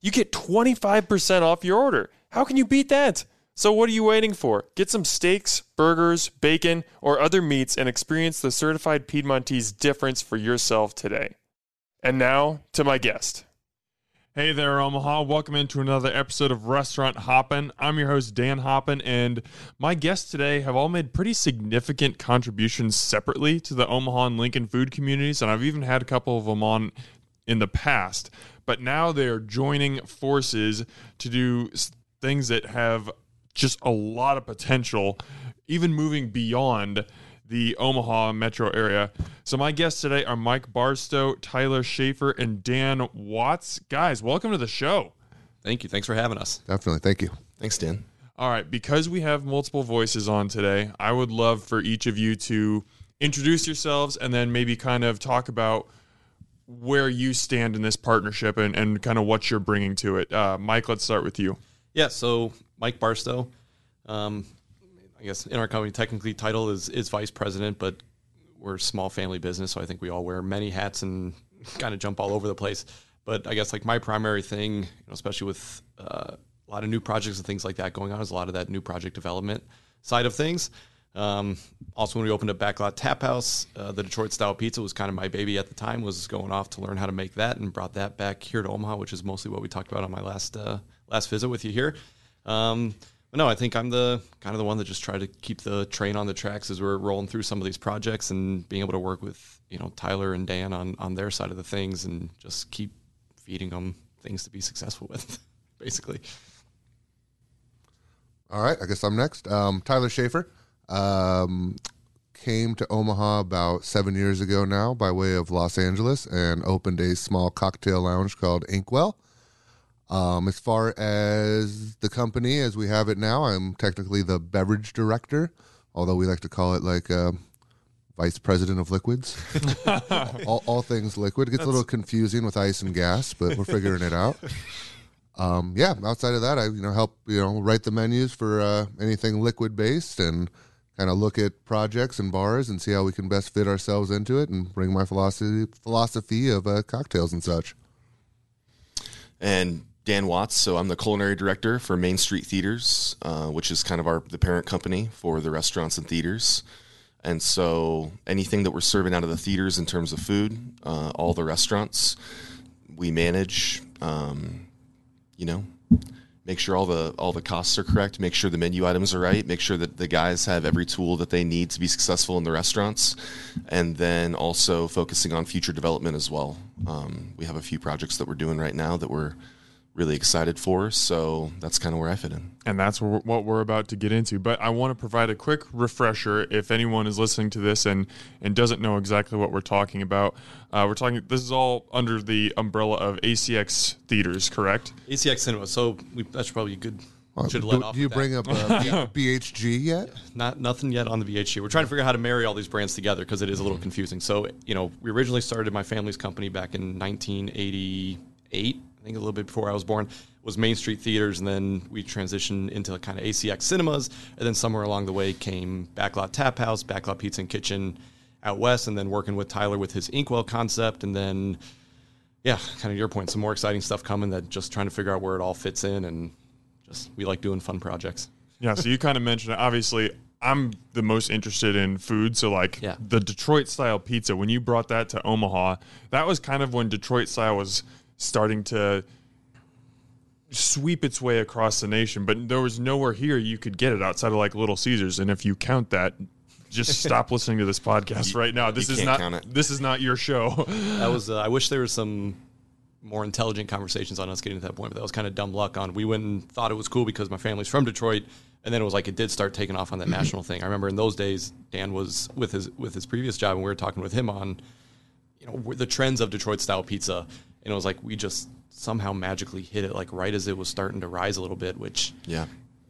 you get 25% off your order. How can you beat that? So, what are you waiting for? Get some steaks, burgers, bacon, or other meats and experience the certified Piedmontese difference for yourself today. And now to my guest. Hey there, Omaha. Welcome into another episode of Restaurant Hoppin'. I'm your host, Dan Hoppin', and my guests today have all made pretty significant contributions separately to the Omaha and Lincoln food communities, and I've even had a couple of them on in the past but now they're joining forces to do things that have just a lot of potential, even moving beyond the Omaha metro area. So my guests today are Mike Barstow, Tyler Schaefer, and Dan Watts. Guys, welcome to the show. Thank you. Thanks for having us. Definitely. Thank you. Thanks, Dan. All right, because we have multiple voices on today, I would love for each of you to introduce yourselves and then maybe kind of talk about where you stand in this partnership and, and kind of what you're bringing to it. Uh, Mike, let's start with you. Yeah, so Mike Barstow, um, I guess in our company, technically title is, is vice president, but we're a small family business, so I think we all wear many hats and kind of jump all over the place. But I guess like my primary thing, you know, especially with uh, a lot of new projects and things like that going on, is a lot of that new project development side of things. Um, also, when we opened up Backlot Tap House, uh, the Detroit style pizza was kind of my baby at the time. Was going off to learn how to make that, and brought that back here to Omaha, which is mostly what we talked about on my last uh, last visit with you here. Um, but no, I think I'm the kind of the one that just try to keep the train on the tracks as we're rolling through some of these projects and being able to work with you know Tyler and Dan on on their side of the things and just keep feeding them things to be successful with, basically. All right, I guess I'm next. Um, Tyler Schaefer. Um, came to Omaha about seven years ago now by way of Los Angeles and opened a small cocktail lounge called Inkwell. Um, as far as the company as we have it now, I'm technically the beverage director, although we like to call it like uh, vice president of liquids. all, all, things liquid. It gets That's... a little confusing with ice and gas, but we're figuring it out. Um, yeah, outside of that, I you know help you know write the menus for uh, anything liquid based and kind of look at projects and bars and see how we can best fit ourselves into it and bring my philosophy philosophy of uh, cocktails and such. And Dan Watts, so I'm the culinary director for Main Street Theaters, uh, which is kind of our the parent company for the restaurants and theaters. And so anything that we're serving out of the theaters in terms of food, uh, all the restaurants we manage. Um, you know, make sure all the all the costs are correct, make sure the menu items are right, make sure that the guys have every tool that they need to be successful in the restaurants, and then also focusing on future development as well. Um, we have a few projects that we're doing right now that we're really excited for. So that's kind of where I fit in. And that's what we're about to get into. But I want to provide a quick refresher if anyone is listening to this and, and doesn't know exactly what we're talking about. Uh, we're talking, this is all under the umbrella of ACX Theaters, correct? ACX Cinema. So we, that's probably a good. Uh, should do, do you bring up uh, BHG yet? Not nothing yet on the BHG. We're trying to figure out how to marry all these brands together because it is a little confusing. So you know, we originally started my family's company back in 1988 I think a little bit before I was born, was Main Street Theaters, and then we transitioned into kind of ACX Cinemas, and then somewhere along the way came Backlot Tap House, Backlot Pizza and Kitchen out west, and then working with Tyler with his Inkwell concept, and then yeah, kind of your point, some more exciting stuff coming that just trying to figure out where it all fits in, and just we like doing fun projects. Yeah, so you kind of mentioned it. Obviously, I'm the most interested in food. So, like yeah. the Detroit style pizza, when you brought that to Omaha, that was kind of when Detroit style was starting to sweep its way across the nation, but there was nowhere here you could get it outside of like Little Caesars. And if you count that, just stop listening to this podcast right now. This is not this is not your show. That was. Uh, I wish there was some more intelligent conversations on us getting to that point, but that was kind of dumb luck. On we went and thought it was cool because my family's from Detroit, and then it was like it did start taking off on that national thing. I remember in those days, Dan was with his with his previous job, and we were talking with him on, you know, the trends of Detroit style pizza, and it was like we just somehow magically hit it like right as it was starting to rise a little bit, which Yeah.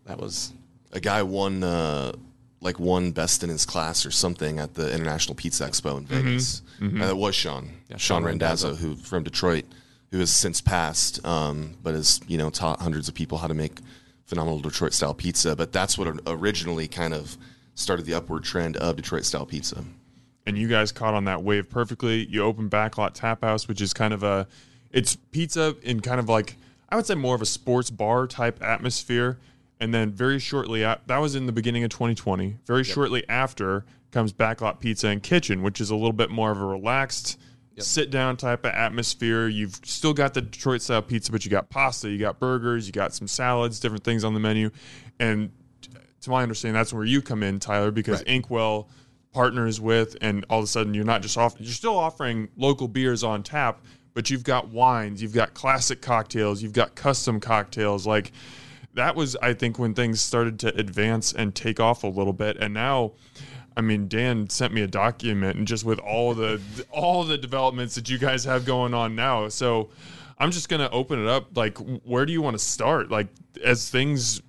that was A guy won uh, like won best in his class or something at the International Pizza Expo in Vegas. And it was Shawn, Yeah, Shawn Shawn Randazzo, Randazzo. who from Detroit, who has since passed, um, but has you know taught hundreds of people how to make phenomenal Detroit style pizza. But that's what originally kind of started the upward trend of Detroit style pizza. And you guys caught on that wave perfectly. You opened Backlot Tap House, which is kind of a it's pizza in kind of like I would say more of a sports bar type atmosphere. And then very shortly that was in the beginning of 2020. Very shortly after comes Backlot Pizza and Kitchen, which is a little bit more of a relaxed sit down type of atmosphere. You've still got the Detroit style pizza, but you got pasta, you got burgers, you got some salads, different things on the menu. And to my understanding, that's where you come in, Tyler, because Right. Inkwell partners with, and all of a sudden you're not just off, you're still offering local beers on tap, but you've got wines, you've got classic cocktails, you've got custom cocktails. Like that was, I think, when things started to advance and take off a little bit. And now, I mean, Dan sent me a document, and just with all the all the developments that you guys have going on now, so I'm just gonna open it up. Like, where do you want to start? Like, as things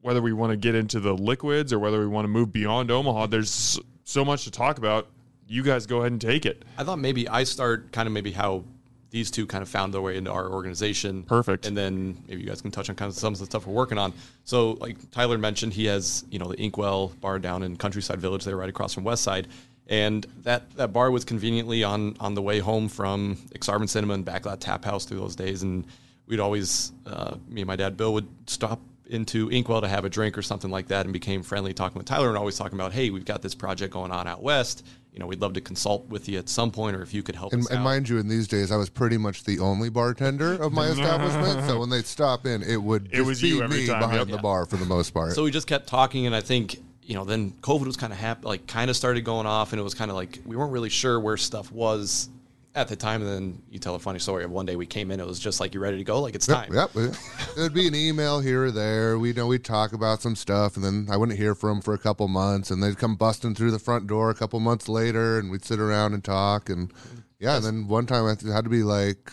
whether we want to get into the liquids or whether we want to move beyond Omaha, there's so much to talk about. You guys go ahead and take it. I thought maybe I start kind of maybe how these two kind of found their way into our organization. Perfect. And then maybe you guys can touch on kind of some of the stuff we're working on. So like Tyler mentioned, he has, you know, the Inkwell bar down in Countryside Village there right across from Westside. And that, that bar was conveniently on on the way home from Exarban Cinema and Backlot Tap House through those days. And we'd always, uh, me and my dad Bill would stop into Inkwell to have a drink or something like that and became friendly talking with Tyler and always talking about, hey, we've got this project going on out west. You know, we'd love to consult with you at some point or if you could help And, us and out. mind you, in these days, I was pretty much the only bartender of my establishment. So when they'd stop in, it would It just was be you every me time, behind yep. the bar for the most part. So we just kept talking, and I think you know then COVID was kind of hap- like kind of started going off, and it was kind of like we weren't really sure where stuff was at the time. And then you tell a funny story of one day we came in, it was just like you're ready to go, like it's time. Yep. yep. There'd be an email here or there. We know we'd talk about some stuff, and then I wouldn't hear from them for a couple months, and they'd come busting through the front door a couple months later, and we'd sit around and talk, and yeah. And then one time I had to be like,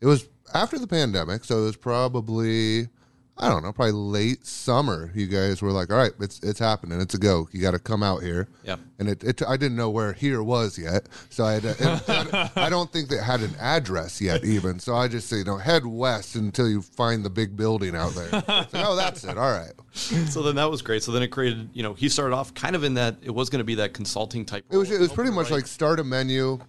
it was after the pandemic, so it was probably. I don't know, probably late summer. You guys were like, "All right, it's it's happening. It's a go. You got to come out here." Yeah. And it, it, I didn't know where here was yet, so I had. To, I don't think they had an address yet, even. So I just say, you know, head west until you find the big building out there. It's like, oh, that's it. All right. So then that was great. So then it created, you know, he started off kind of in that it was going to be that consulting type. It was it was pretty much right? like start a menu,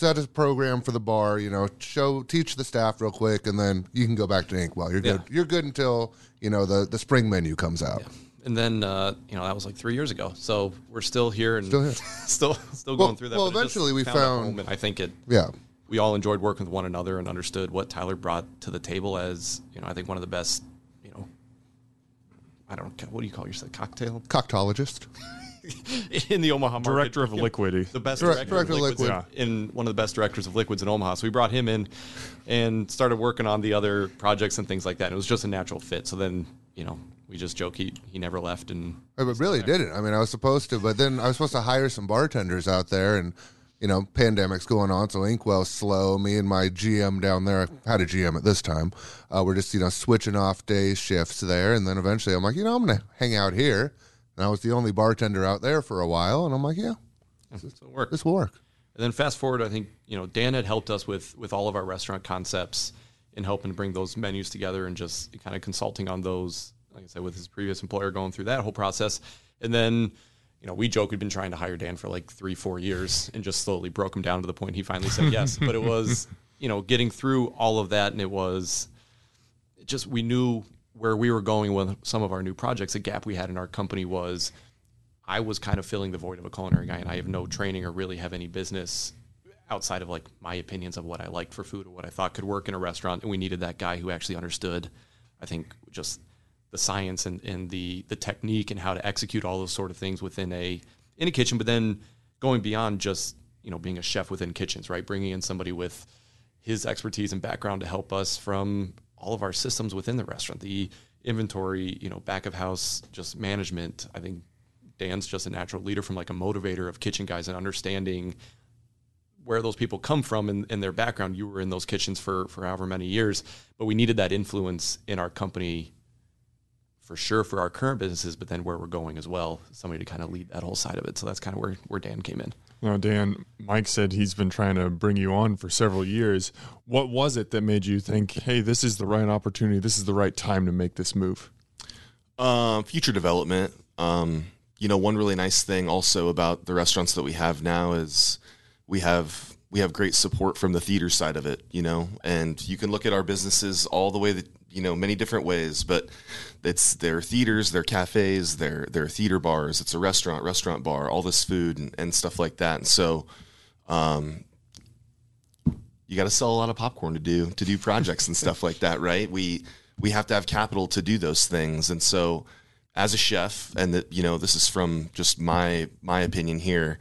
set a program for the bar. You know, show teach the staff real quick, and then you can go back to Inkwell. You're good. Yeah. You're good until you know the the spring menu comes out. And then uh, you know that was like three years ago. So we're still here and Still here. still still Well- going through that. well, but it just eventually we found- home, I think it Yeah. we all enjoyed working with one another and understood what Tyler brought to the table as you know I think one of the best you know I don't know what do you call yourself cocktail Coctologist. in the Omaha market. Director of You know, Liquidy. the best director, director of of liquids Liquid. in, in one of the best directors of liquids in Omaha. So we brought him in and started working on the other projects and things like that. And it was just a natural fit. So then you know we just joke he he never left and I but really didn't. I mean, I was supposed to, but then I was supposed to hire some bartenders out there, and you know, pandemic's going on, so Inkwell's slow. Me and my GM down there I had a GM at this time. Uh, we're just you know switching off day shifts there, and then eventually I'm like, you know, I'm gonna hang out here. And I was the only bartender out there for a while, and I'm like, yeah, this will work." this will work. And then fast forward, I think you know Dan had helped us with with all of our restaurant concepts in helping to bring those menus together and just kind of consulting on those. Like I said, with his previous employer, going through that whole process, and then you know we joke we'd been trying to hire Dan for like three four years and just slowly broke him down to the point he finally said yes. But it was you know getting through all of that, and it was just we knew where we were going with some of our new projects. A gap we had in our company was I was kind of filling the void of a culinary guy, and I have no training or really have any business outside of like my opinions of what I liked for food or what I thought could work in a restaurant. And we needed that guy who actually understood I think just the science and, and the the technique and how to execute all those sort of things within a in a kitchen, but then going beyond just you know being a chef within kitchens, right? Bringing in somebody with his expertise and background to help us from all of our systems within the restaurant, the inventory, you know, back of house, just management. I think Dan's just a natural leader from like a motivator of kitchen guys and understanding where those people come from and, and their background. You were in those kitchens for for however many years, but we needed that influence in our company for sure for our current businesses, but then where we're going as well. Somebody to kind of lead that whole side of it. So that's kind of where where Dan came in. Now, Dan, Mike said he's been trying to bring you on for several years. What was it that made you think, hey, this is the right opportunity? This is the right time to make this move? Uh, future development. Um, you know, one really nice thing also about the restaurants that we have now is we have we have great support from the theater side of it. You know, and you can look at our businesses all the way that you know many different ways, but it's their theaters, their cafes, their their theater bars. It's a restaurant, restaurant bar, all this food and, and stuff like that. And so, um, you got to sell a lot of popcorn to do to do projects and stuff like that, right? We we have to have capital to do those things, and so as a chef, and that you know this is from just my my opinion here,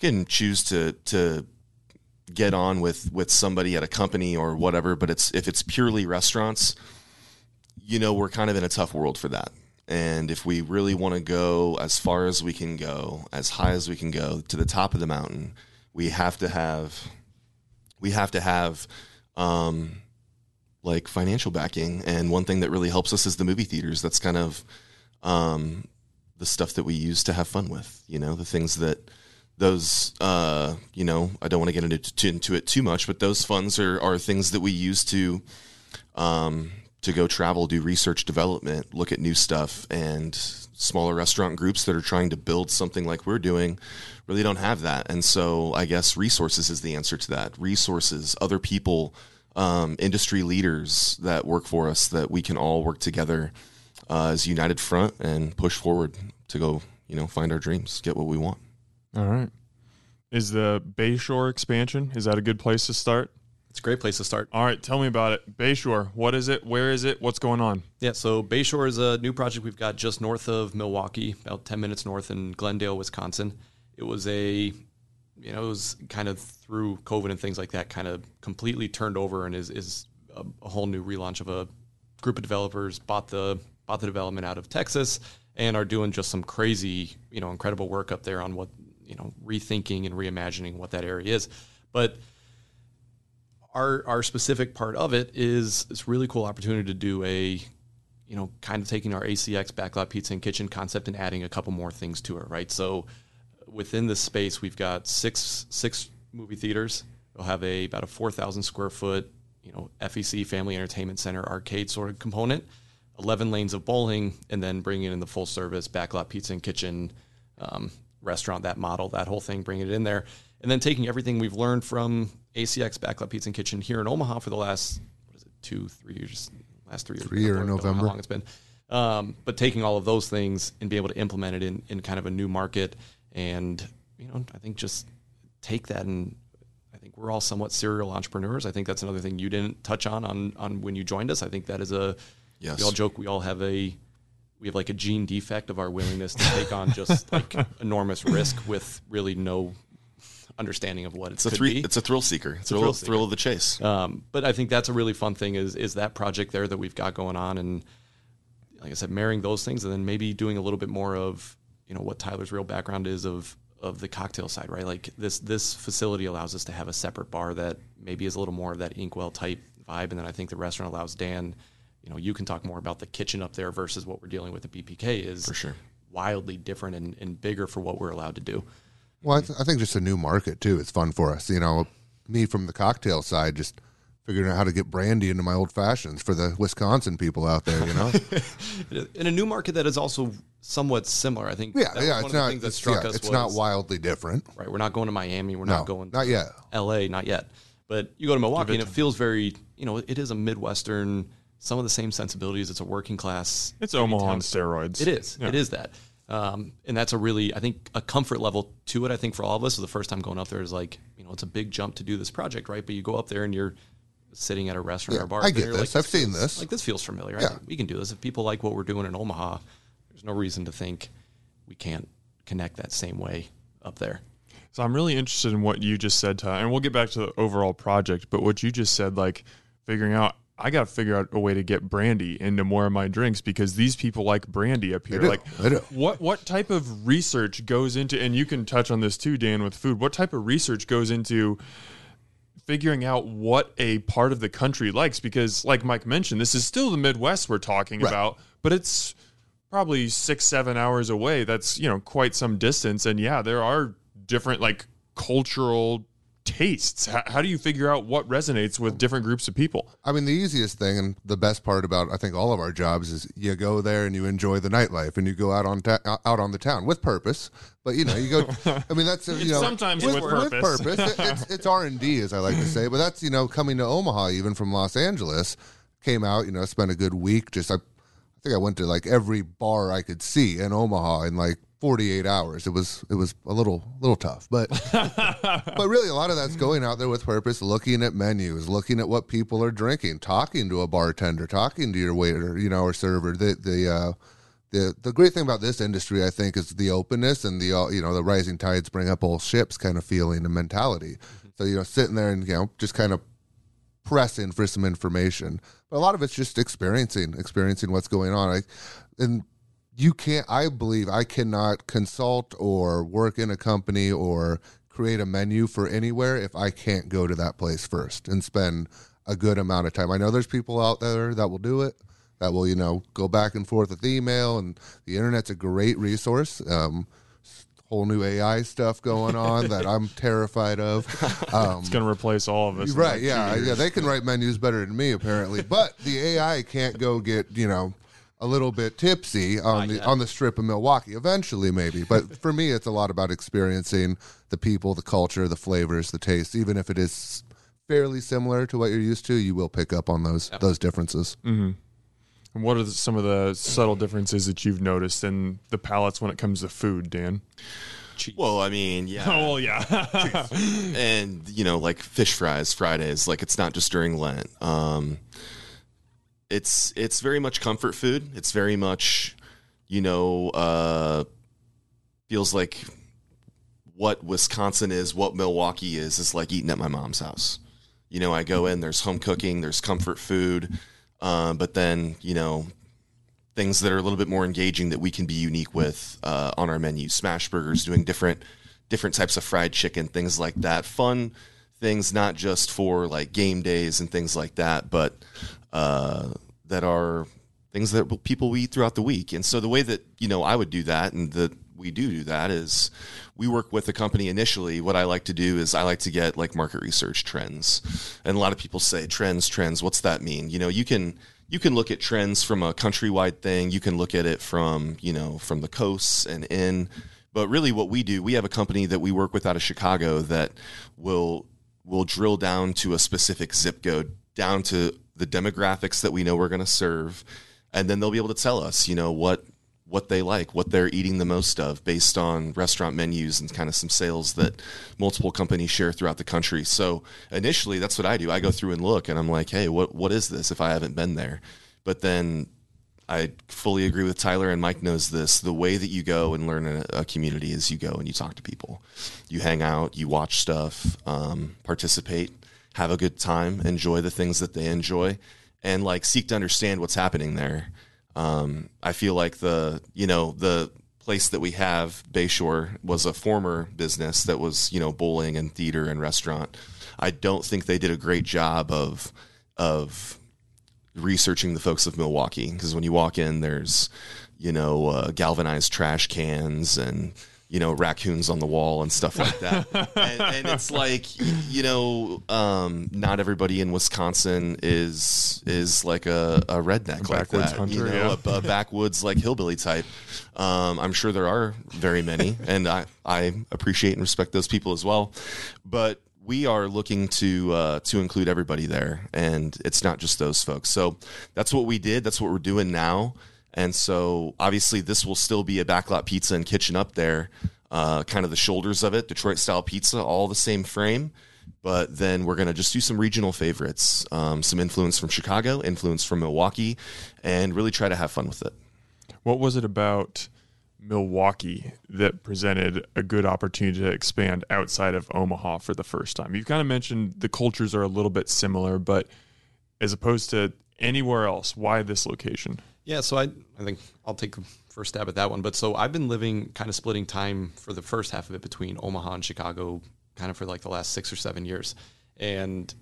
you can choose to to get on with with somebody at a company or whatever, but it's if it's purely restaurants, you know we're kind of in a tough world for that. And if we really want to go as far as we can go, as high as we can go to the top of the mountain, we have to have we have to have um, like financial backing. And one thing that really helps us is the movie theaters. That's kind of um, the stuff that we use to have fun with. You know, the things that those uh, you know I don't want to get into, into it too much, but those funds are are things that we use to um, to go travel, do research development, look at new stuff, and smaller restaurant groups that are trying to build something like we're doing really don't have that. And so I guess resources is the answer to that. Resources, other people, um, industry leaders that work for us that we can all work together uh, as united front and push forward to go, you know, find our dreams, get what we want. All right. Is the Bayshore expansion, is that a good place to start? It's a great place to start. All right, tell me about it. Bayshore, what is it? Where is it? What's going on? Yeah, so Bayshore is a new project we've got just north of Milwaukee, about 10 minutes north in Glendale, Wisconsin. It was a, you know, it was kind of through COVID and things like that, kind of completely turned over and is, is a, a whole new relaunch of a group of developers bought the bought the development out of Texas and are doing just some crazy, you know, incredible work up there on what, you know, rethinking and reimagining what that area is. But our our specific part of it is this really cool opportunity to do a you know kind of taking our ACX backlot pizza and kitchen concept and adding a couple more things to it right? So within this space we've got six six movie theaters. We'll have a about a 4000 square foot you know FEC family entertainment center arcade sort of component 11 lanes of bowling and then bringing in the full service backlot pizza and kitchen um, restaurant that model that whole thing bringing it in there and then taking everything we've learned from ACX Backlot Pizza and Kitchen here in Omaha for the last what is it two three years last three years Three year November. how long it's been um, but taking all of those things and be able to implement it in, in kind of a new market and you know I think just take that and I think we're all somewhat serial entrepreneurs I think that's another thing you didn't touch on on on when you joined us I think that is a Yes. we all joke we all have a we have like a gene defect of our willingness to take on just like enormous risk with really no understanding of what It's a three. It's a thrill seeker. It's a thrill, thrill thrill, of the chase. Um, but I think that's a really fun thing is is that project there that we've got going on, and like I said, marrying those things, and then maybe doing a little bit more of you know what Tyler's real background is of of the cocktail side, right? Like this this facility allows us to have a separate bar that maybe is a little more of that Inkwell type vibe, and then I think the restaurant allows Dan. You know, you can talk more about the kitchen up there versus what we're dealing with at BPK is For sure. wildly different and, and bigger for what we're allowed to do. Well, I, th- I think just a new market too. It's fun for us. You know, me from the cocktail side, just figuring out how to get brandy into my old fashions for the Wisconsin people out there. You know, in a new market that is also somewhat similar. I think yeah, that yeah. one It's of not. things It's, struck yeah, us it's was, not wildly different. right. We're not going to Miami. We're No, not going not yet. L.A. Not yet. But you go to Milwaukee and it feels very, you know, it is a Midwestern. Some of the same sensibilities. It's a working class. It's Omaha on steroids. It is. Yeah. It is that. Um, and that's a really, I think, a comfort level to it. I think for all of us, the first time going up there is like, you know, it's a big jump to do this project, right? But you go up there and you're sitting at a restaurant or Yeah, bar. I get this. like, I've seen feels- this. Like this feels familiar. Yeah. I, we can do this. If people like what we're doing in Omaha, there's no reason to think we can't connect that same way up there. So I'm really interested in what you just said, Ty, and we'll get back to the overall project. But what you just said, like figuring out, I got to figure out a way to get brandy into more of my drinks because these people like brandy up here. Like, what what type of research goes into? And you can touch on this too, Dan, with food. What type of research goes into? figuring out what a part of the country likes because like mike mentioned this is still the midwest we're talking Right. about but it's probably six seven hours away that's you know quite some distance and yeah there are different like cultural tastes how, how do you figure out what resonates with different groups of people I mean, the easiest thing and the best part about I think all of our jobs is you go there and you enjoy the nightlife and you go out on ta- uh, out on the town with purpose. But you know, you go. I mean, that's you know Sometimes with purpose. purpose. It- it's it's R and D, as I like to say. But that's you know coming to Omaha even from Los Angeles. Came out, you know, spent a good week. Just I, I think I went to like every bar I could see in Omaha in like 48 hours. It was it was a little little tough, but but really a lot of that's going out there with purpose, looking at menus, looking at what people are drinking, talking to a bartender, talking to your waiter, you know, or server. The the uh, the the great thing about this industry, I think, is the openness and the you know the rising tides bring up all ships kind of feeling and mentality. So you know, sitting there and you know just kind of pressing for some information, but a lot of it's just experiencing, experiencing what's going on. Like, and you can't. I believe I cannot consult or work in a company or create a menu for anywhere if I can't go to that place first and spend a good amount of time. I know there's people out there that will do it. That will, you know, go back and forth with email, and the internet's a great resource. Um, whole new AI stuff going on that I'm terrified of. Um, it's going to replace all of us Right? Yeah, years. yeah. They can write menus better than me, apparently. But the AI can't go get you know a little bit tipsy on the yet. on the strip of Milwaukee. Eventually, maybe. But for me, it's a lot about experiencing the people, the culture, the flavors, the taste. Even if it is fairly similar to what you're used to, you will pick up on those those differences. And what are the, some of the subtle differences that you've noticed in the palates when it comes to food dan Well, I mean, yeah. oh well, yeah and you know like fish fries fridays like it's not just during lent um it's it's very much comfort food it's very much you know uh feels like what wisconsin is what milwaukee is is like eating at my mom's house you know i go in there's home cooking there's comfort food um, but then you know things that are a little bit more engaging that we can be unique with uh, on our menu. Smash burgers, doing different different types of fried chicken, things like that. Fun things, not just for like game days and things like that, but uh, that are things that people eat throughout the week. And so the way that you know I would do that, and that we do do that, is we work with the company initially. What I like to do is I like to get like market research trends, and a lot of people say trends, trends. What's that mean? You know, you can you can look at trends from a countrywide thing. You can look at it from you know from the coasts and in. But really, what we do, we have a company that we work with out of Chicago that will will drill down to a specific zip code, down to the demographics that we know we're going to serve, and then they'll be able to tell us, you know, what what they like, what they're eating the most of, based on restaurant menus and kind of some sales that multiple companies share throughout the country. So initially, that's what I do. I go through and look, and I'm like, hey, what what is this? If I haven't been there, but then I fully agree with Tyler and Mike knows this. The way that you go and learn a, a community is you go and you talk to people, you hang out, you watch stuff, um, participate, have a good time, enjoy the things that they enjoy, and like seek to understand what's happening there. Um, I feel like the you know the place that we have Bayshore was a former business that was you know bowling and theater and restaurant. I don't think they did a great job of of researching the folks of Milwaukee because when you walk in, there's you know uh, galvanized trash cans and you know raccoons on the wall and stuff like that. and, and it's like you know, um, not everybody in Wisconsin is is like a, a redneck like backwoods that. hunter, you know, yeah. a, a backwoods like hillbilly type. Um, I'm sure there are very many, and I I appreciate and respect those people as well. But we are looking to uh, to include everybody there, and it's not just those folks. So that's what we did. That's what we're doing now. And so obviously this will still be a backlot pizza and kitchen up there, uh, kind of the shoulders of it, Detroit style pizza, all the same frame. but then we're going to just do some regional favorites, um, some influence from Chicago, influence from Milwaukee, and really try to have fun with it. What was it about Milwaukee that presented a good opportunity to expand outside of Omaha for the first time? You've kind of mentioned the cultures are a little bit similar, but as opposed to anywhere else, why this location? Yeah, so I I think I'll take the first stab at that one. But so I've been living kind of splitting time for the first half of it between Omaha and Chicago, kind of for like the last six or seven years. And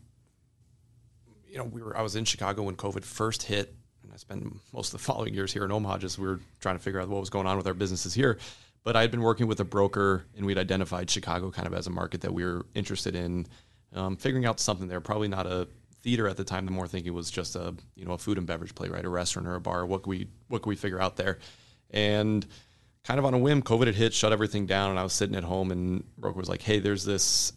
you know, we were I was in Chicago when COVID first hit, and I spent most of the following years here in Omaha. Just we were trying to figure out what was going on with our businesses here. But I had been working with a broker, and we'd identified Chicago kind of as a market that we were interested in um, figuring out something there. Probably not a theater at the time. The more thinking was just a you know a food and beverage play, right? A restaurant or a bar. What could we what could we figure out there? And kind of on a whim, COVID had hit, shut everything down, and I was sitting at home, and broker was like, "Hey, there's this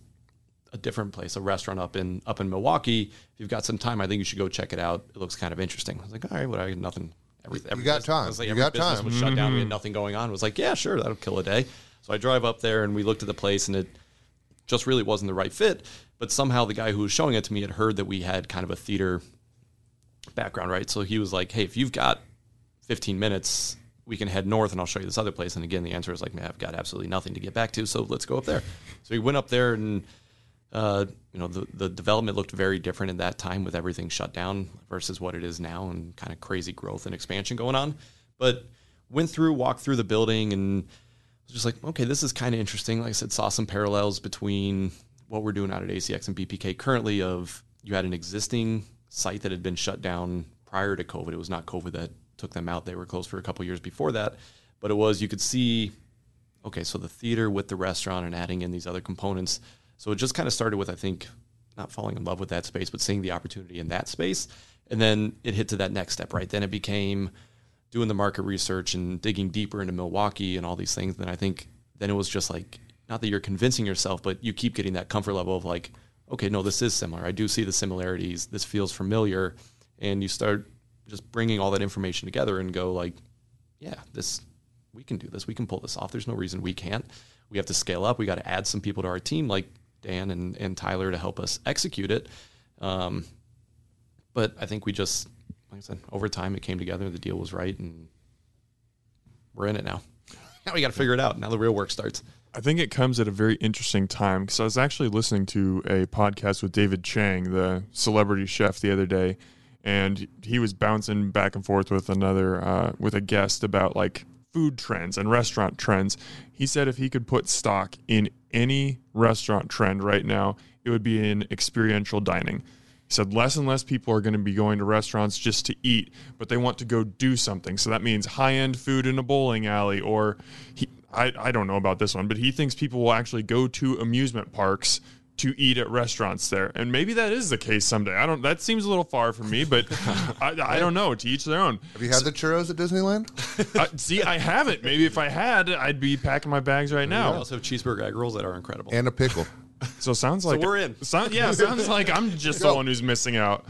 a different place, a restaurant up in up in Milwaukee. If you've got some time, I think you should go check it out. It looks kind of interesting." I was like, "All right, well, I had nothing." Every, every got business- time. I was like, You every got business time. was shut down. We had mm-hmm. nothing going on. I was like, "Yeah, sure, that'll kill a day." So I drive up there, and we looked at the place, and it just really wasn't the right fit. But somehow the guy who was showing it to me had heard that we had kind of a theater background, right? So he was like, "Hey, if you've got 15 minutes, we can head north, and I'll show you this other place." And again, the answer is like, "Man, I've got absolutely nothing to get back to, so let's go up there." So we went up there, and uh, you know, the the development looked very different in that time with everything shut down versus what it is now, and kind of crazy growth and expansion going on. But went through, walked through the building, and was just like, okay, this is kind of interesting. Like I said, saw some parallels between what we're doing out at ACX and BPK currently. Of you had an existing site that had been shut down prior to COVID. It was not COVID that took them out. They were closed for a couple years before that, but it was you could see, okay, so the theater with the restaurant and adding in these other components. So it just kind of started with I think not falling in love with that space, but seeing the opportunity in that space, and then it hit to that next step. Right then it became doing the market research and digging deeper into Milwaukee and all these things, then I think then it was just like not that you're convincing yourself, but you keep getting that comfort level of like, okay, no, this is similar. I do see the similarities. This feels familiar, and you start just bringing all that information together and go like, yeah, this we can do this. We can pull this off. There's no reason we can't. We have to scale up. We got to add some people to our team like Dan and, and Tyler to help us execute it. Um, but I think we just, like I said, over time it came together. The deal was right, and we're in it now. Now we got to figure it out. Now the real work starts. I think it comes at a very interesting time because I was actually listening to a podcast with David Chang, the celebrity chef, the other day, and he was bouncing back and forth with another uh, with a guest about like food trends and restaurant trends. He said if he could put stock in any restaurant trend right now, it would be in experiential dining. He said less and less people are going to be going to restaurants just to eat, but they want to go do something. So that means high end food in a bowling alley, or he, I, I don't know about this one, but he thinks people will actually go to amusement parks to eat at restaurants there. And maybe that is the case someday. I don't, that seems a little far from me, but I, I don't know. To each their own. Have you had the churros at Disneyland? Uh, see, I haven't. Maybe if I had, I'd be packing my bags right We now. also have cheeseburger egg rolls that are incredible. And a pickle. So it sounds like we're in. Sound, yeah, sounds like I'm just the one who's missing out.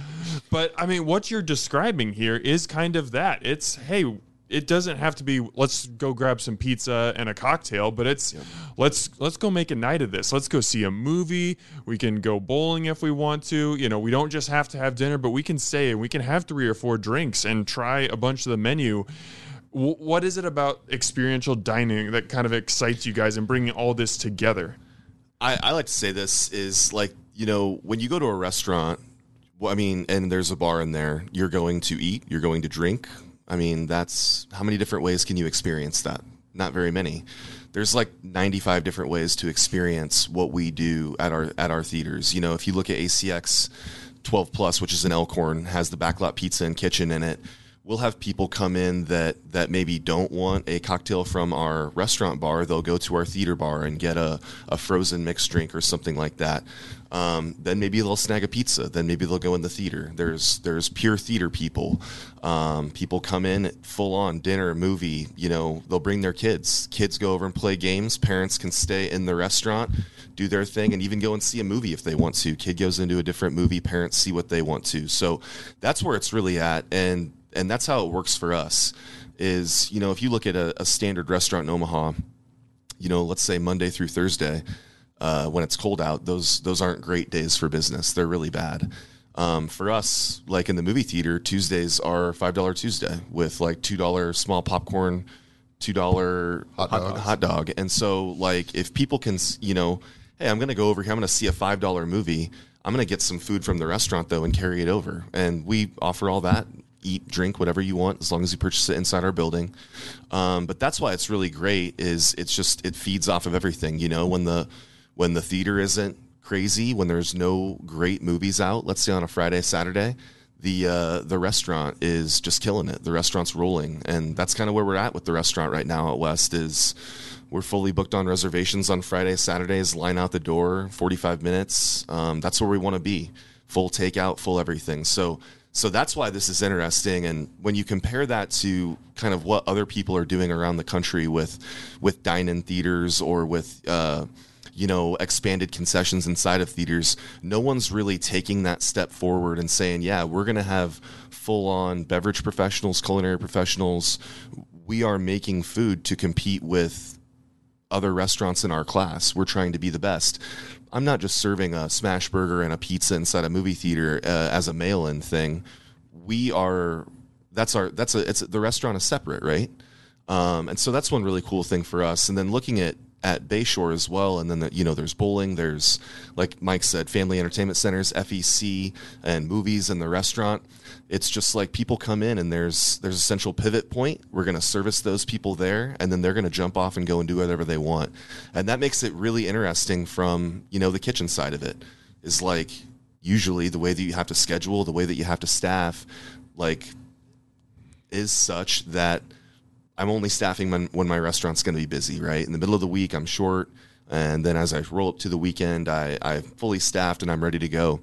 But I mean, what you're describing here is kind of that. It's hey, it doesn't have to be let's go grab some pizza and a cocktail, but it's let's let's go make a night of this. Let's go see a movie. We can go bowling if we want to. You know, we don't just have to have dinner, but we can stay and we can have three or four drinks and try a bunch of the menu. What is it about experiential dining that kind of excites you guys and bringing all this together? I, I like to say this is like you know when you go to a restaurant I mean and there's a bar in there you're going to eat you're going to drink. I mean that's how many different ways can you experience that? Not very many. There's like 95 different ways to experience what we do at our at our theaters. You know if you look at ACX 12 plus which is an Elkhorn has the backlot pizza and kitchen in it we'll have people come in that that maybe don't want a cocktail from our restaurant bar. They'll go to our theater bar and get a, a frozen mixed drink or something like that. Um, then maybe they'll snag a pizza. Then maybe they'll go in the theater. There's there's pure theater people. Um, people come in full on dinner, movie. You know they'll bring their kids. Kids go over and play games. Parents can stay in the restaurant, do their thing, and even go and see a movie if they want to. Kid goes into a different movie. Parents see what they want to. So that's where it's really at. And and that's how it works for us is you know if you look at a, a standard restaurant in omaha you know let's say monday through thursday uh, when it's cold out, those those aren't great days for business. They're really bad. Um, for us, like in the movie theater, Tuesdays are five dollar Tuesday with like two dollar small popcorn, two dollar Hot dogs. hot dog. And so, like, if people can, you know, hey, I'm going to go over here, I'm going to see a five dollar movie. I'm going to get some food from the restaurant though and carry it over. And we offer all that. Eat, drink, whatever you want, as long as you purchase it inside our building. Um, but that's why it's really great. Is it's just it feeds off of everything. You know, when the when the theater isn't crazy, when there's no great movies out, let's say on a Friday, Saturday, the uh, the restaurant is just killing it. The restaurant's rolling, and that's kind of where we're at with the restaurant right now at West. Is we're fully booked on reservations on Fridays, Saturdays. Line out the door, forty five minutes. Um, that's where we want to be. Full takeout, full everything. So. So that's why this is interesting, and when you compare that to kind of what other people are doing around the country with, with dine-in theaters or with, uh, you know, expanded concessions inside of theaters, no one's really taking that step forward and saying, yeah, we're going to have full on beverage professionals, culinary professionals. We are making food to compete with other restaurants in our class. We're trying to be the best. I'm not just serving a smash burger and a pizza inside a movie theater uh, as a mail-in thing. We are that's our that's a it's the restaurant is separate, right? Um, and so that's one really cool thing for us. And then looking at at Bayshore as well, and then the, you know there's bowling, there's like Mike said, family entertainment centers, FEC, and movies and the restaurant. It's just like people come in and there's there's a central pivot point. We're going to service those people there, and then they're going to jump off and go and do whatever they want, and that makes it really interesting from you know the kitchen side of it. Is like usually the way that you have to schedule, the way that you have to staff, like is such that I'm only staffing when, when my restaurant's going to be busy, right? In the middle of the week, I'm short. And then as I roll up to the weekend, I, I'm fully staffed and I'm ready to go.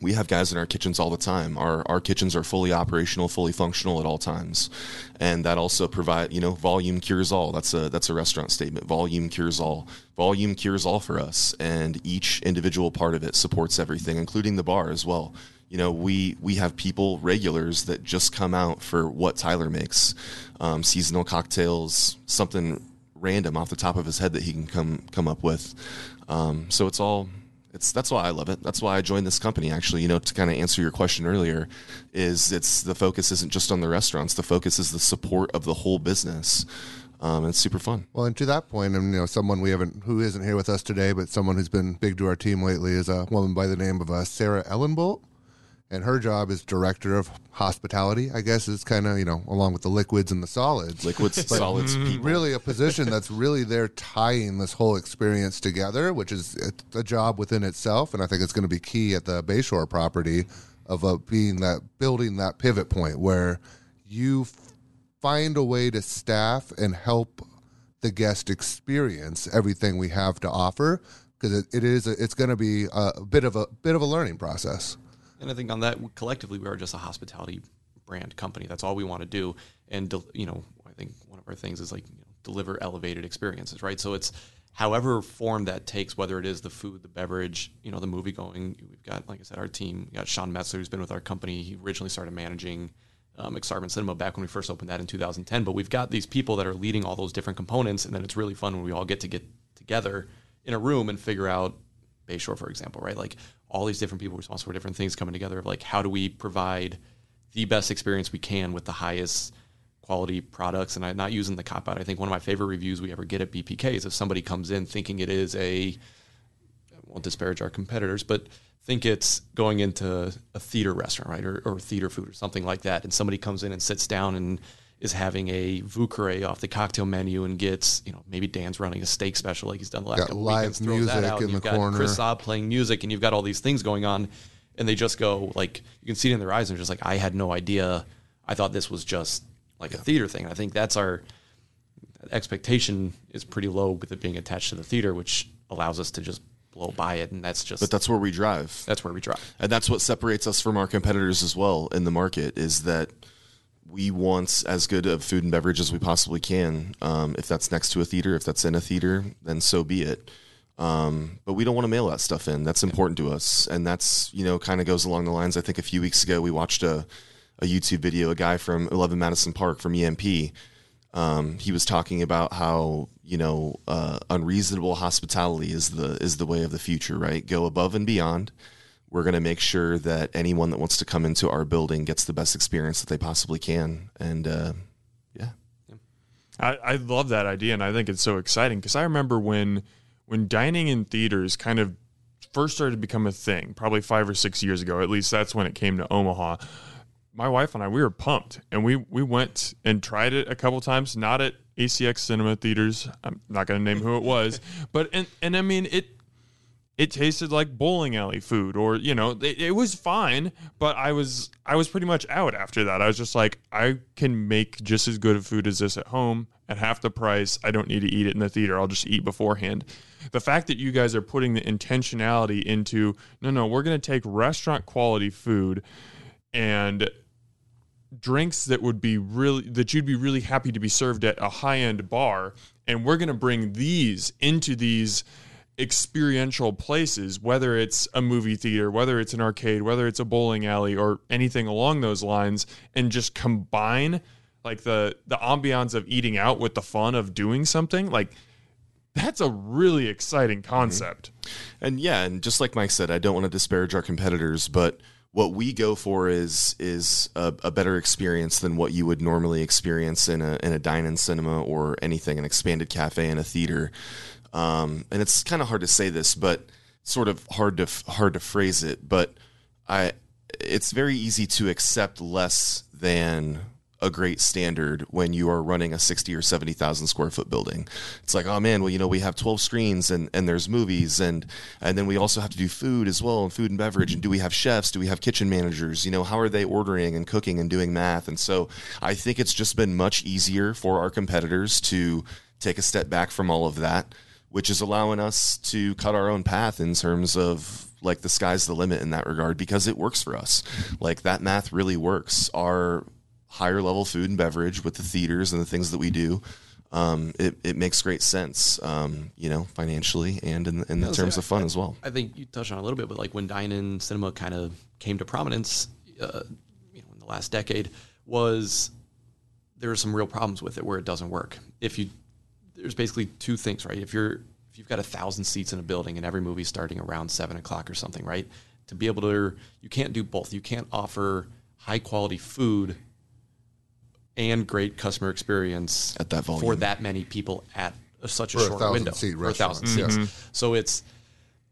We have guys in our kitchens all the time. Our, our kitchens are fully operational, fully functional at all times. And that also provide, you know, volume cures all. That's a, that's a restaurant statement. Volume cures all. Volume cures all for us. And each individual part of it supports everything, including the bar as well you know we we have people regulars that just come out for what tyler makes um, seasonal cocktails something random off the top of his head that he can come come up with um, so it's all it's that's why i love it. That's why i joined this company actually you know to kind of answer your question earlier is it's the focus isn't just on the restaurants. The focus is the support of the whole business. Um, it's super fun. Well, and to that point, and you know, someone we haven't who isn't here with us today, but someone who's been big to our team lately is a woman by the name of uh, Sarah Ellenbolt, and her job is director of hospitality. I guess is kind of you know along with the liquids and the solids. liquids solids people really a position that's really there tying this whole experience together, which is a job within itself, and I think it's going to be key at the Bayshore property of uh, being that building that pivot point where you f- find a way to staff and help the guest experience everything we have to offer because it, it is a, it's going to be a bit of a bit of a learning process. And I think on that, collectively, we are just a hospitality brand company. That's all we want to do. And, you know, I think one of our things is like you know, deliver elevated experiences, right? So it's however form that takes, whether it is the food, the beverage, you know, the movie going. We've got, like I said, our team. We got Sean Metzler, who's been with our company. He originally started managing um, Cinema back when we first opened that in 2010. But we've got these people that are leading all those different components. And then it's really fun when we all get to get together in a room and figure out Bayshore, for example, right? Like all these different people responsible for different things coming together of like how do we provide the best experience we can with the highest quality products and I'm not using the cop out. I think one of my favorite reviews we ever get at BPK is if somebody comes in thinking it is a I won't disparage our competitors, but think it's going into a theater restaurant, right? Or, or theater food or something like that. And somebody comes in and sits down and is having a Vieux Carré off the cocktail menu and gets, you know, maybe Dan's running a steak special like he's done the last Got couple live weekends. throws that music out, in you've the got corner. Chris Saab playing music and you've got all these things going on and they just go like you can see it in their eyes and they're just like I had no idea. I thought this was just like a theater thing. I think that's our expectation is pretty low with it being attached to the theater, which allows us to just blow by it and that's just but that's where we drive that's where we drive. and that's what separates us from our competitors as well in the market is that we want as good of food and beverage as we possibly can. Um, if that's next to a theater, if that's in a theater, then so be it. Um, but we don't want to mail that stuff in. That's important to us, and that's you know kind of goes along the lines. I think a few weeks ago we watched a a YouTube video, a guy from 11 Madison Park from EMP Um, he was talking about how you know uh, unreasonable hospitality is the is the way of the future, right? Go above and beyond. We're going to make sure that anyone that wants to come into our building gets the best experience that they possibly can, and uh, yeah, I, I love that idea, and I think it's so exciting because I remember when when dining in theaters kind of first started to become a thing, probably five or six years ago. At least that's when it came to Omaha. My wife and I, we were pumped, and we we went and tried it a couple times. Not at ACX Cinema theaters. I'm not going to name who it was, but and and I mean it it tasted like bowling alley food or you know it, it, was fine but i was i was pretty much out after that. I was just like i can make just as good of food as this at home at half the price. I don't need to eat it in the theater. I'll just eat beforehand. The fact that you guys are putting the intentionality into no no we're going to take restaurant quality food and drinks that would be really that you'd be really happy to be served at a high-end bar and we're going to bring these into these experiential places, whether it's a movie theater, whether it's an arcade, whether it's a bowling alley or anything along those lines, and just combine like the the ambiance of eating out with the fun of doing something, like that's a really exciting concept. Mm-hmm. And yeah, and just like Mike said, I don't want to disparage our competitors, but what we go for is is a, a, better experience than what you would normally experience in a in a dine-in cinema or anything, an expanded cafe in a theater. Um, and it's kind of hard to say this, but sort of hard to hard to phrase it. But I, it's very easy to accept less than a great standard when you are running a 60 or 70,000 square foot building. It's like, oh man, well, you know, we have 12 screens and, and there's movies and, and then we also have to do food as well and food and beverage. And do we have chefs? Do we have kitchen managers? You know, how are they ordering and cooking and doing math? And so I think it's just been much easier for our competitors to take a step back from all of that which is allowing us to cut our own path in terms of like the sky's the limit in that regard because it works for us. Like that math really works. Our higher level food and beverage with the theaters and the things that we do. Um, it, it makes great sense, um, you know, financially and in, in the terms of fun I, as well. I think you touched on a little bit, but like when dine-in cinema kind of came to prominence, uh, you know, in the last decade, was there are some real problems with it where it doesn't work. If you there's basically two things, right? If you're if you've got a thousand seats in a building and every movie's starting around seven o'clock or something, right? To be able to, you can't do both. You can't offer high quality food and great customer experience at that volume for that many people at a, such a for short a window seat for a thousand restaurant. seats. Mm-hmm. So it's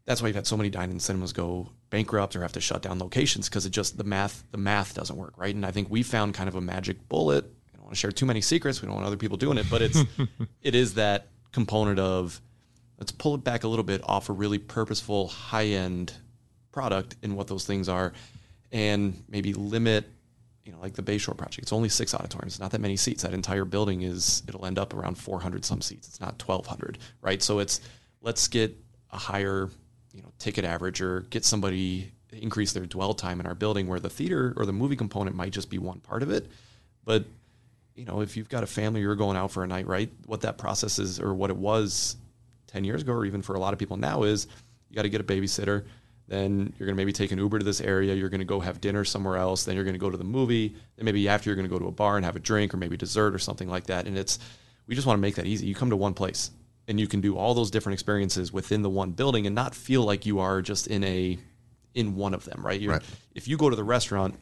that's why you've had so many dine-in cinemas go bankrupt or have to shut down locations because it just the math the math doesn't work, right? And I think we found kind of a magic bullet want to share too many secrets. We don't want other people doing it, but it's it is that component of let's pull it back a little bit off a really purposeful high end product in what those things are, and maybe limit. You know, like the Bayshore project, it's only six auditoriums, not that many seats. That entire building is it'll end up around 400 some seats. It's not 1,200, right? So it's let's get a higher, you know, ticket average or get somebody increase their dwell time in our building where the theater or the movie component might just be one part of it, but you know, if you've got a family, you're going out for a night, right? What that process is, or what it was 10 years ago, or even for a lot of people now, is you got to get a babysitter. Then you're going to maybe take an Uber to this area. You're going to go have dinner somewhere else. Then you're going to go to the movie. Then maybe after you're going to go to a bar and have a drink or maybe dessert or something like that. And it's, we just want to make that easy. You come to one place and you can do all those different experiences within the one building and not feel like you are just in a, in one of them, right? right. If you go to the restaurant,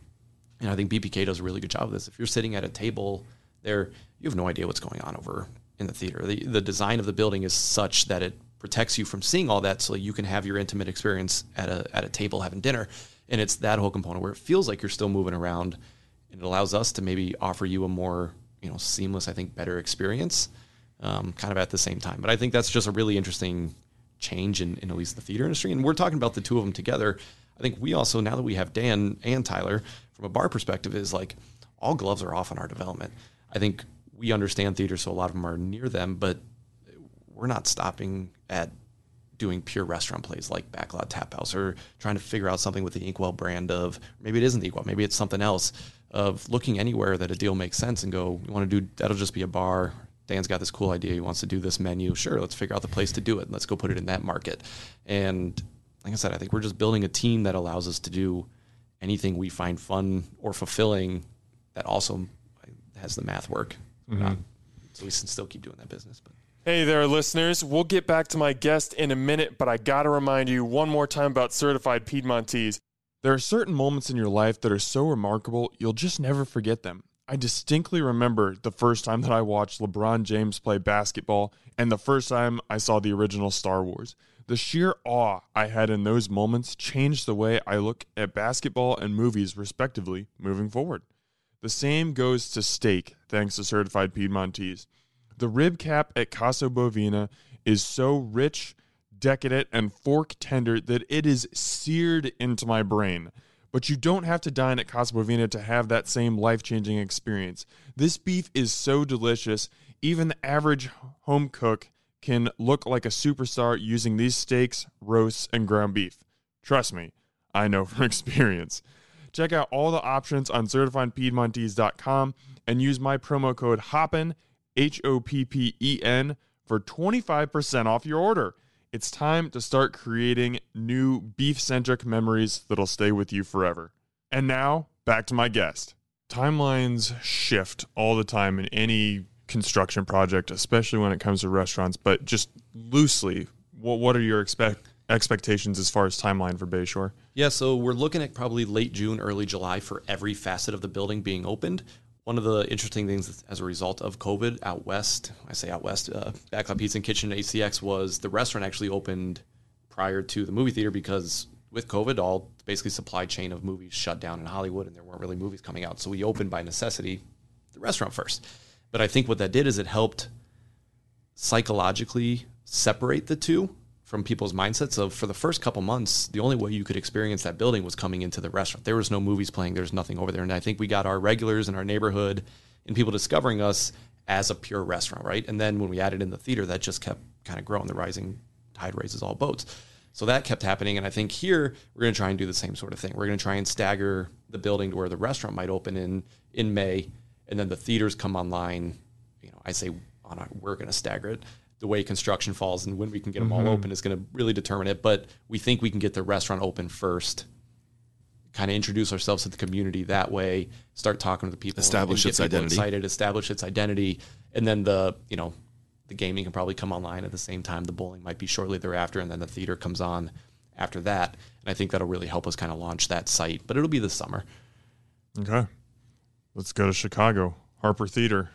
and I think BPK does a really good job of this. If you're sitting at a table there you have no idea what's going on over in the theater. The, the design of the building is such that it protects you from seeing all that so you can have your intimate experience at a, at a table having dinner. And it's that whole component where it feels like you're still moving around and it allows us to maybe offer you a more, you know, seamless, I think, better experience um, kind of at the same time. But I think that's just a really interesting change in, in at least the theater industry. And we're talking about the two of them together. I think we also, now that we have Dan and Tyler, from a bar perspective, is like all gloves are off on our development. I think we understand theater, so a lot of them are near them, but we're not stopping at doing pure restaurant plays like Backlot Tap House or trying to figure out something with the Inkwell brand of maybe it isn't Inkwell, maybe it's something else of looking anywhere that a deal makes sense and go, we want to do that'll just be a bar. Dan's got this cool idea. He wants to do this menu. Sure, let's figure out the place to do it. Let's go put it in that market. And like I said, I think we're just building a team that allows us to do anything we find fun or fulfilling that also has the math work. Mm-hmm. so we can still keep doing that business. But Hey there, listeners. We'll get back to my guest in a minute, but I got to remind you one more time about certified Piedmontese. There are certain moments in your life that are so remarkable, you'll just never forget them. I distinctly remember the first time that I watched LeBron James play basketball and the first time I saw the original Star Wars. The sheer awe I had in those moments changed the way I look at basketball and movies, respectively, moving forward. The same goes to steak, thanks to certified Piedmontese. The rib cap at Casa Bovina is so rich, decadent, and fork tender that it is seared into my brain. But you don't have to dine at Casa Bovina to have that same life changing experience. This beef is so delicious, even the average home cook can look like a superstar using these steaks, roasts, and ground beef. Trust me, I know from experience. Check out all the options on certifiedpiedmontese.com and use my promo code HOPPEN, H O P P E N, for 25% off your order. It's time to start creating new beef centric memories that'll stay with you forever. And now, back to my guest. Timelines shift all the time in any construction project, especially when it comes to restaurants, but just loosely, what, what are your expect, expectations as far as timeline for Bayshore? Yeah, so we're looking at probably late June, early July for every facet of the building being opened. One of the interesting things as a result of COVID out west, I say out west, uh, Backlot Pizza and Kitchen ACX was the restaurant actually opened prior to the movie theater because with COVID, all basically supply chain of movies shut down in Hollywood and there weren't really movies coming out. So we opened by necessity the restaurant first. But I think what that did is it helped psychologically separate the two from people's mindsets. Of for the first couple months the only way you could experience that building was coming into the restaurant. There was no movies playing. There's nothing over there. And i think we got our regulars in our neighborhood and people discovering us as a pure restaurant right? And then when we added in the theater that just kept kind of growing. The rising tide raises all boats. So that kept happening. And i think here we're going to try and do the same sort of thing. We're going to try and stagger the building to where the restaurant might open in in may. And then the theaters come online you know i say on a, we're going to stagger it the way construction falls and when we can get them all mm-hmm. open is going to really determine it. But we think we can get the restaurant open first, kind of introduce ourselves to the community that way, start talking to the people, Establish its people identity. excited, establish its identity, and then the you know the gaming can probably come online at the same time. The bowling might be shortly thereafter, and then the theater comes on after that. And I think that'll really help us kind of launch that site. But it'll be this summer. Okay. Let's go to Chicago. Harper Theater.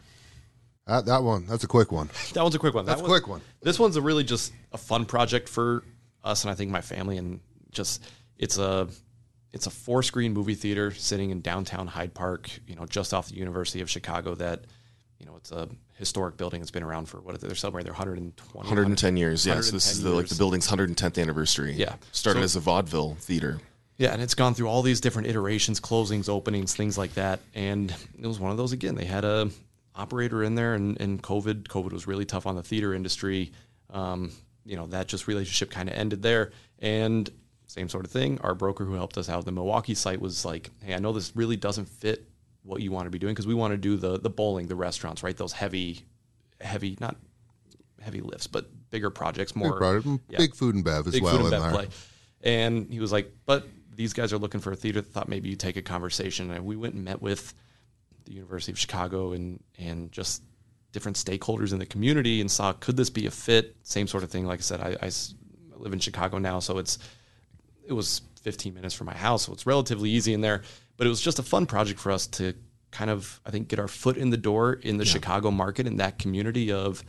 That, that one, that's a quick one. That one's a quick one. That's that a quick one. This one's a really just a fun project for us and I think my family and just it's a it's a four screen movie theater sitting in downtown Hyde Park, you know, just off the University of Chicago that you know, it's a historic building. It's been around for what they're celebrating their 120 110 years. Yeah, so this is the, like the building's 110th anniversary. Yeah. started So- as a vaudeville theater. Yeah, and it's gone through all these different iterations, closings, openings, things like that. And it was one of those again. They had a operator in there, and, and COVID, COVID was really tough on the theater industry. Um, you know, that just relationship kind of ended there. And same sort of thing. Our broker who helped us out the Milwaukee site was like, "Hey, I know this really doesn't fit what you want to be doing because we want to do the the bowling, the restaurants, right? Those heavy, heavy, not heavy lifts, but bigger projects, more Big, product, yeah big food and bev as well and bev play. And he was like, but these guys are looking for a theater. Thought maybe you take a conversation. And we went and met with the University of Chicago and and just different stakeholders in the community and saw could this be a fit? Same sort of thing. Like I said, I live in Chicago now, so it's it was 15 minutes from my house, so it's relatively easy in there. But it was just a fun project for us to kind of, I think, get our foot in the door in the Chicago market in that community of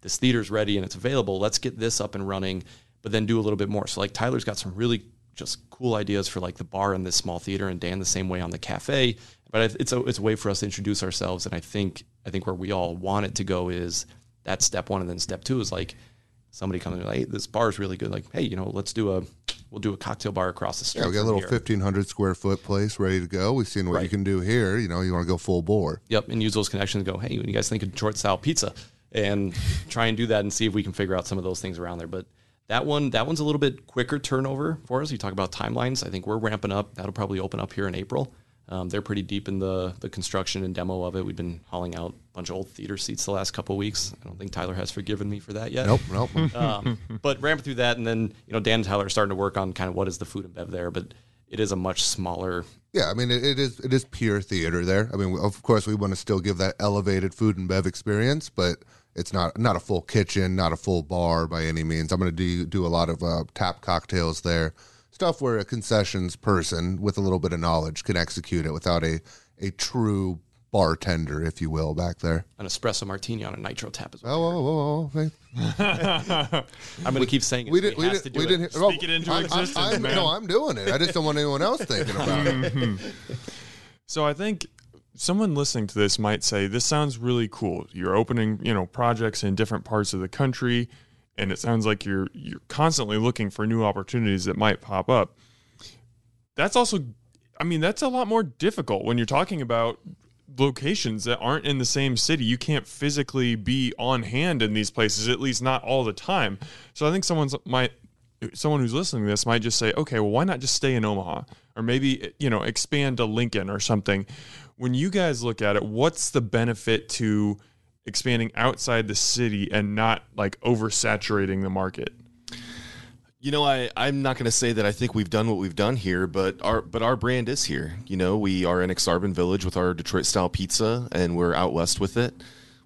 this theater's ready and it's available. Let's get this up and running, but then do a little bit more. So like Tyler's got some really just cool ideas for like the bar in this small theater, and Dan the same way on the cafe. But it's a it's a way for us to introduce ourselves, and I think I think where we all want it to go is that step one, and then step two is like somebody coming and like, hey, this bar is really good. Like, hey, you know, let's do a we'll do a cocktail bar across the street. Yeah, we got a little here. fifteen hundred square foot place ready to go. We've seen what you can do here. You know, you want to go full bore. Yep, and use those connections. Go, hey, when you guys think of Detroit style pizza, and try and do that and see if we can figure out some of those things around there. But that one, that one's a little bit quicker turnover for us. You talk about timelines. I think we're ramping up. That'll probably open up here in April. Um, they're pretty deep in the the construction and demo of it. We've been hauling out a bunch of old theater seats the last couple of weeks. I don't think Tyler has forgiven me for that yet. Nope, nope. um, but ramping through that, and then you know Dan and Tyler are starting to work on kind of what is the food and bev there. But it is a much smaller. Yeah, I mean it, it is it is pure theater there. I mean, of course, we want to still give that elevated food and bev experience, but it's not not a full kitchen, not a full bar by any means. I'm going to do do a lot of uh, tap cocktails there, stuff where a concessions person with a little bit of knowledge can execute it without a a true bartender, if you will, back there. An espresso martini on a nitro tap as well. Oh, oh, oh, oh. I'm going to keep saying it. we so he didn't. We didn't. We it. didn't. oh, Speak it into I- I- existence, I'm- man. No, I'm doing it. I just don't want anyone else thinking about it. So I think someone listening to this might say this sounds really cool. You're opening, you know, projects in different parts of the country and it sounds like you're you're constantly looking for new opportunities that might pop up. That's also I mean, that's a lot more difficult when you're talking about locations that aren't in the same city. You can't physically be on hand in these places, at least not all the time. So I think someone's might someone who's listening to this might just say, okay, well, why not just stay in Omaha or maybe, you know, expand to Lincoln or something. When you guys look at it, what's the benefit to expanding outside the city and not like oversaturating the market? You know, I, I'm not going to say that I think we've done what we've done here, but our but our brand is here. You know, we are in Aksarben Village with our Detroit style pizza, and we're out west with it.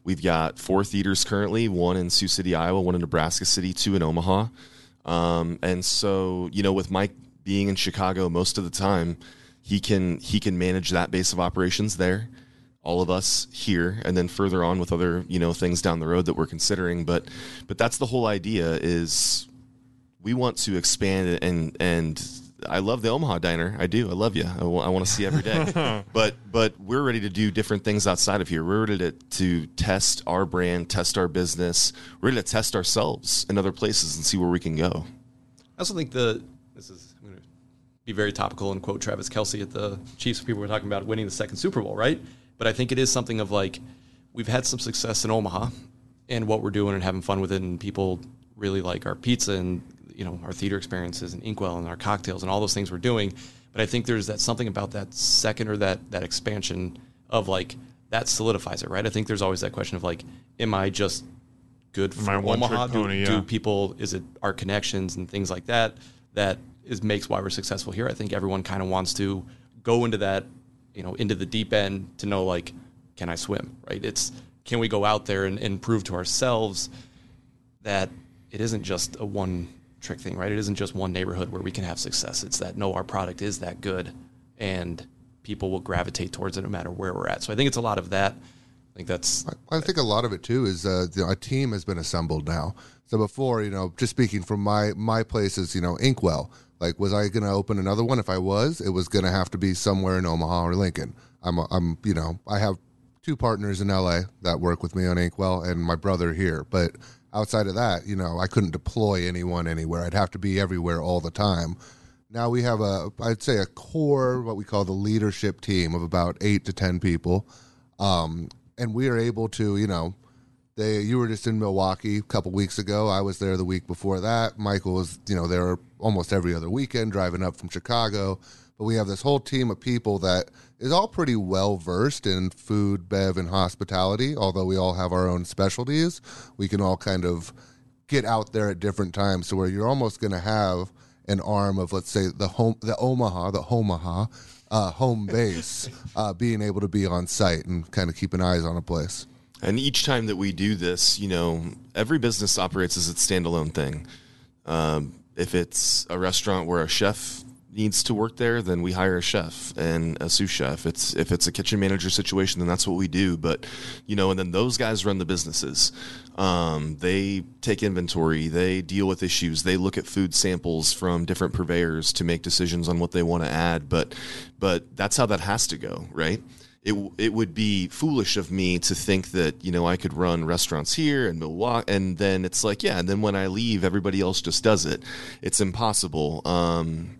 We've got four theaters currently: one in Sioux City, Iowa, one in Nebraska City, two in Omaha. Um, and so, you know, with Mike being in Chicago most of the time, he can he can manage that base of operations there. All of us here, and then further on with other you know things down the road that we're considering. But but that's the whole idea is we want to expand and and I love the Omaha diner. I do. I love you. I want to see you every day. but but we're ready to do different things outside of here. We're ready to, to test our brand, test our business. We're ready to test ourselves in other places and see where we can go. I also think the this is I'm going to be very topical and quote Travis Kelce at the Chiefs. People were talking about winning the second Super Bowl, right? But I think it is something of like we've had some success in Omaha and what we're doing and having fun with it, and people really like our pizza and you know our theater experiences and Inkwell and our cocktails and all those things we're doing. But I think there's that something about that second or that that expansion of like that solidifies it, right? I think there's always that question of like, am I just good for Omaha? Do- pony, do yeah. people is it our connections and things like that that is makes why we're successful here. I think everyone kind of wants to go into that you know into the deep end to know like can i swim right? It's can we go out there and, and prove to ourselves that it isn't just a one trick thing right? It isn't just one neighborhood where we can have success. It's that no our product is that good and people will gravitate towards it no matter where we're at. So i think it's a lot of that. I think that's I think a lot of it too is uh, you know, a team has been assembled now. So before, you know, just speaking from my my places, you know, Inkwell. Like, was I going to open another one? If I was, it was going to have to be somewhere in Omaha or Lincoln. I'm, I'm, you know, I have two partners in LA that work with me on Inkwell, and my brother here. But outside of that, you know, I couldn't deploy anyone anywhere. I'd have to be everywhere all the time. Now we have a, I'd say a core, what we call the leadership team of about eight to ten people, um, and we are able to, you know, they you were just in Milwaukee a couple weeks ago. I was there the week before that. Michael was, you know, there almost every other weekend driving up from Chicago. But we have this whole team of people that is all pretty well versed in food, bev, and hospitality. Although we all have our own specialties, we can all kind of get out there at different times. So where you're almost going to have an arm of, let's say, the home, the Omaha, the Omaha uh, home base, uh, being able to be on site and kind of keeping eyes on a place. And each time that we do this, you know, every business operates as its standalone thing. Um, if it's a restaurant where a chef needs to work there, then we hire a chef and a sous chef. It's if it's a kitchen manager situation, then that's what we do. But you know, and then those guys run the businesses. Um, they take inventory, they deal with issues, they look at food samples from different purveyors to make decisions on what they want to add. But but that's how that has to go, right? It it would be foolish of me to think that you know I could run restaurants here in Milwaukee, and then it's like yeah, and then when I leave, everybody else just does it. It's impossible. Um,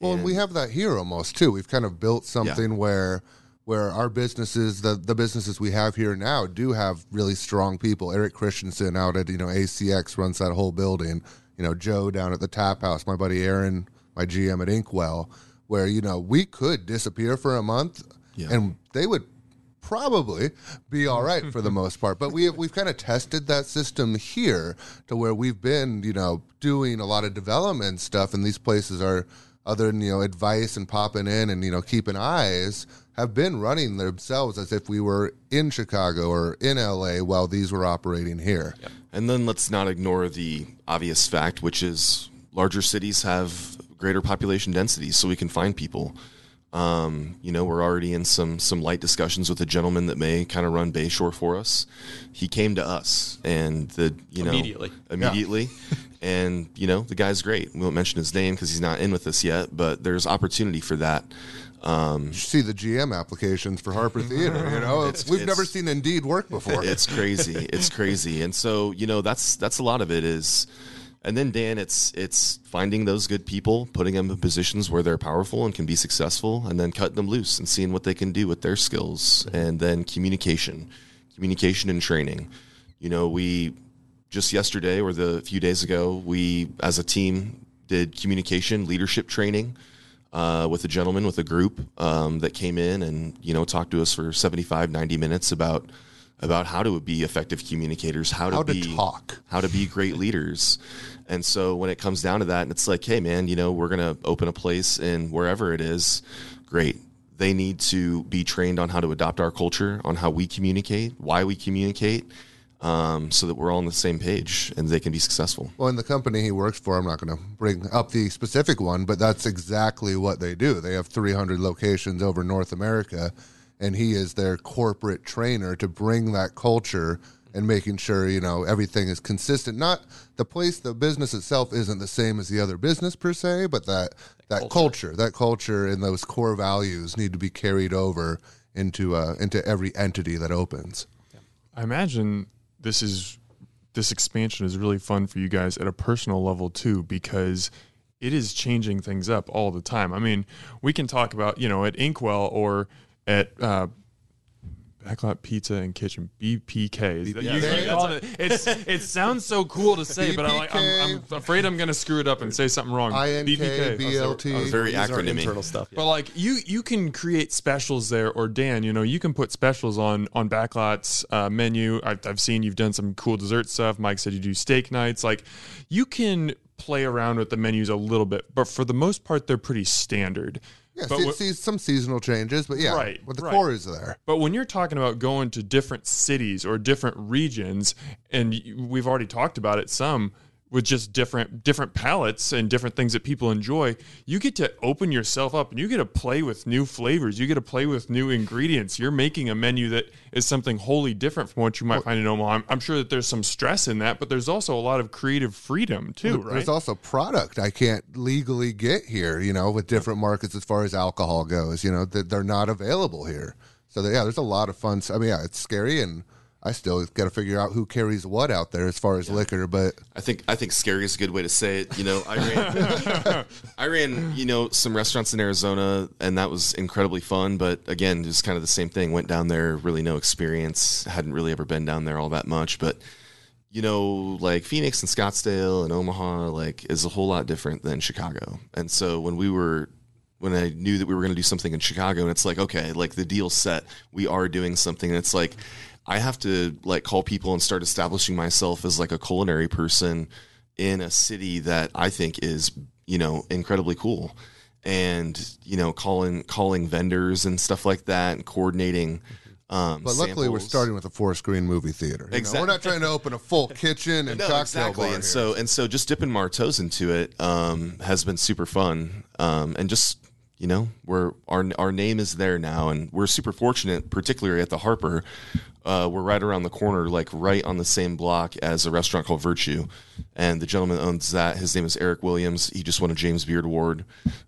Well, and we have that here almost too. We've kind of built something where where our businesses, the the businesses we have here now, do have really strong people. Eric Christensen out at you know ACX runs that whole building. You know Joe down at the Tap House, my buddy Aaron, my GM at Inkwell, where you know we could disappear for a month, Yeah. and they would probably be all right for the most part. But we have, we've kind of tested that system here to where we've been, you know, doing a lot of development stuff, and these places are other than you know advice and popping in and you know keeping eyes, have been running themselves as if we were in Chicago or in LA while these were operating here. And then let's not ignore the obvious fact, which is larger cities have greater population densities, so we can find people. Um, you know, we're already in some some light discussions with a gentleman that may kind of run Bayshore for us. He came to us, and the you know Immediately. immediately, and you know the guy's great. We won't mention his name because he's not in with us yet, but there's opportunity for that. Um, You see the GM applications for Harper Theater. You know, It's- we've it's- never seen Indeed work before. it's crazy. It's crazy. And so, you know, that's that's a lot of it is and then Dan, it's it's finding those good people, putting them in positions where they're powerful and can be successful, and then cutting them loose and seeing what they can do with their skills. And then communication. Communication and training. You know, we just yesterday or the few days ago, we as a team did communication leadership training uh, with a gentleman with a group um, that came in and you know talked to us for 75 90 minutes about about how to be effective communicators how to How to be talk. how to be great leaders and so when it comes down to that and it's like hey man you know we're going to open a place in wherever it is great they need to be trained on how to adopt our culture on how we communicate why we communicate um, so that we're all on the same page and they can be successful Well, in the company he works for, I'm not going to bring up the specific one, but that's exactly what they do. They have 300 locations over North America, and he is their corporate trainer to bring that culture and making sure you know everything is consistent. Not the place, the business itself isn't the same as the other business per se, but that that culture, that culture, and those core values need to be carried over into uh, into every entity that opens. I imagine this is this expansion is really fun for you guys at a personal level too because it is changing things up all the time. I mean, we can talk about you know at Inkwell or at uh, Backlot Pizza and Kitchen BPK. Is that, you, you call it, it's it sounds so cool to say, but I'm like I'm, I'm afraid I'm going to screw it up and say something wrong. INK, BLT. very These are acronymy internal stuff. But like you, you can create specials there, or Dan, you know, you can put specials on on Backlot's uh, menu. I've, I've seen you've done some cool dessert stuff. Mike said you do steak nights. Like you can play around with the menus a little bit, but for the most part, they're pretty standard. Yeah, but, see, wh- see some seasonal changes, but yeah, Right, but the right. core is there. but when you're talking about going to different cities or different regions, and we've already talked about it some with just different different palettes and different things that people enjoy, you get to open yourself up and you get to play with new flavors. You get to play with new ingredients. You're making a menu that is something wholly different from what you might find in Omaha. I'm, I'm sure that there's some stress in that, but there's also a lot of creative freedom too, right? There's also product I can't legally get here, you know, with different markets as far as alcohol goes, you know, that they're not available here. So yeah, there's a lot of fun. I mean, yeah, it's scary, and I still got to figure out who carries what out there as far as liquor. But I think I think scary is a good way to say it. You know, I ran I ran, you know, some restaurants in Arizona and that was incredibly fun, but again, just kind of the same thing. Went down there, really no experience, hadn't really ever been down there all that much, but you know, like Phoenix and Scottsdale and Omaha like is a whole lot different than Chicago. And so when we were when I knew that we were going to do something in Chicago, and it's like, okay, like the deal's set. We are doing something. And it's like, I have to like call people and start establishing myself as like a culinary person in a city that I think is, you know, incredibly cool. And, you know, calling calling vendors and stuff like that and coordinating. Um, but luckily, we're starting with a four screen movie theater. You know, Exactly. We're not trying to open a full kitchen and no, cocktail exactly. bar. And here. so and so just dipping our toes into it um, has been super fun. Um, and just you know, we're our our name is there now, and we're super fortunate, particularly at the Harper. Uh, we're right around the corner, like right on the same block as a restaurant called Virtue, and the gentleman owns that. His name is Erick Williams. He just won a James Beard Award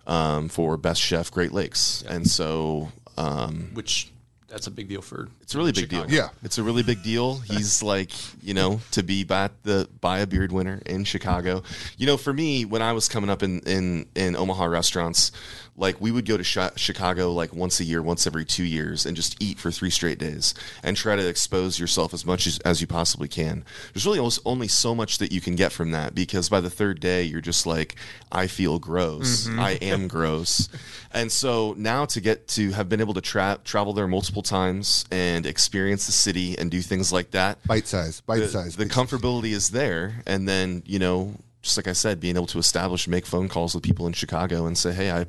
um, for Best Chef Great Lakes, and so um, which that's a big deal for. it's a really big Chicago. deal. Yeah. It's a really big deal. He's like, you know, to be by the by a beard winner in Chicago. You know, for me, when I was coming up in in in Omaha restaurants, like we would go to Chi- Chicago like once a year, once every two years, and just eat for three straight days and try to expose yourself as much as, as you possibly can. There's really only so much that you can get from that because by the third day, you're just like, I feel gross. Mm-hmm. I am gross. And so now to get to have been able to tra- travel there multiple times and experience the city and do things like that, bite size, bite the, size. the comfortability is there. And then, you know, just like I said, being able to establish, make phone calls with people in Chicago and say, hey, I,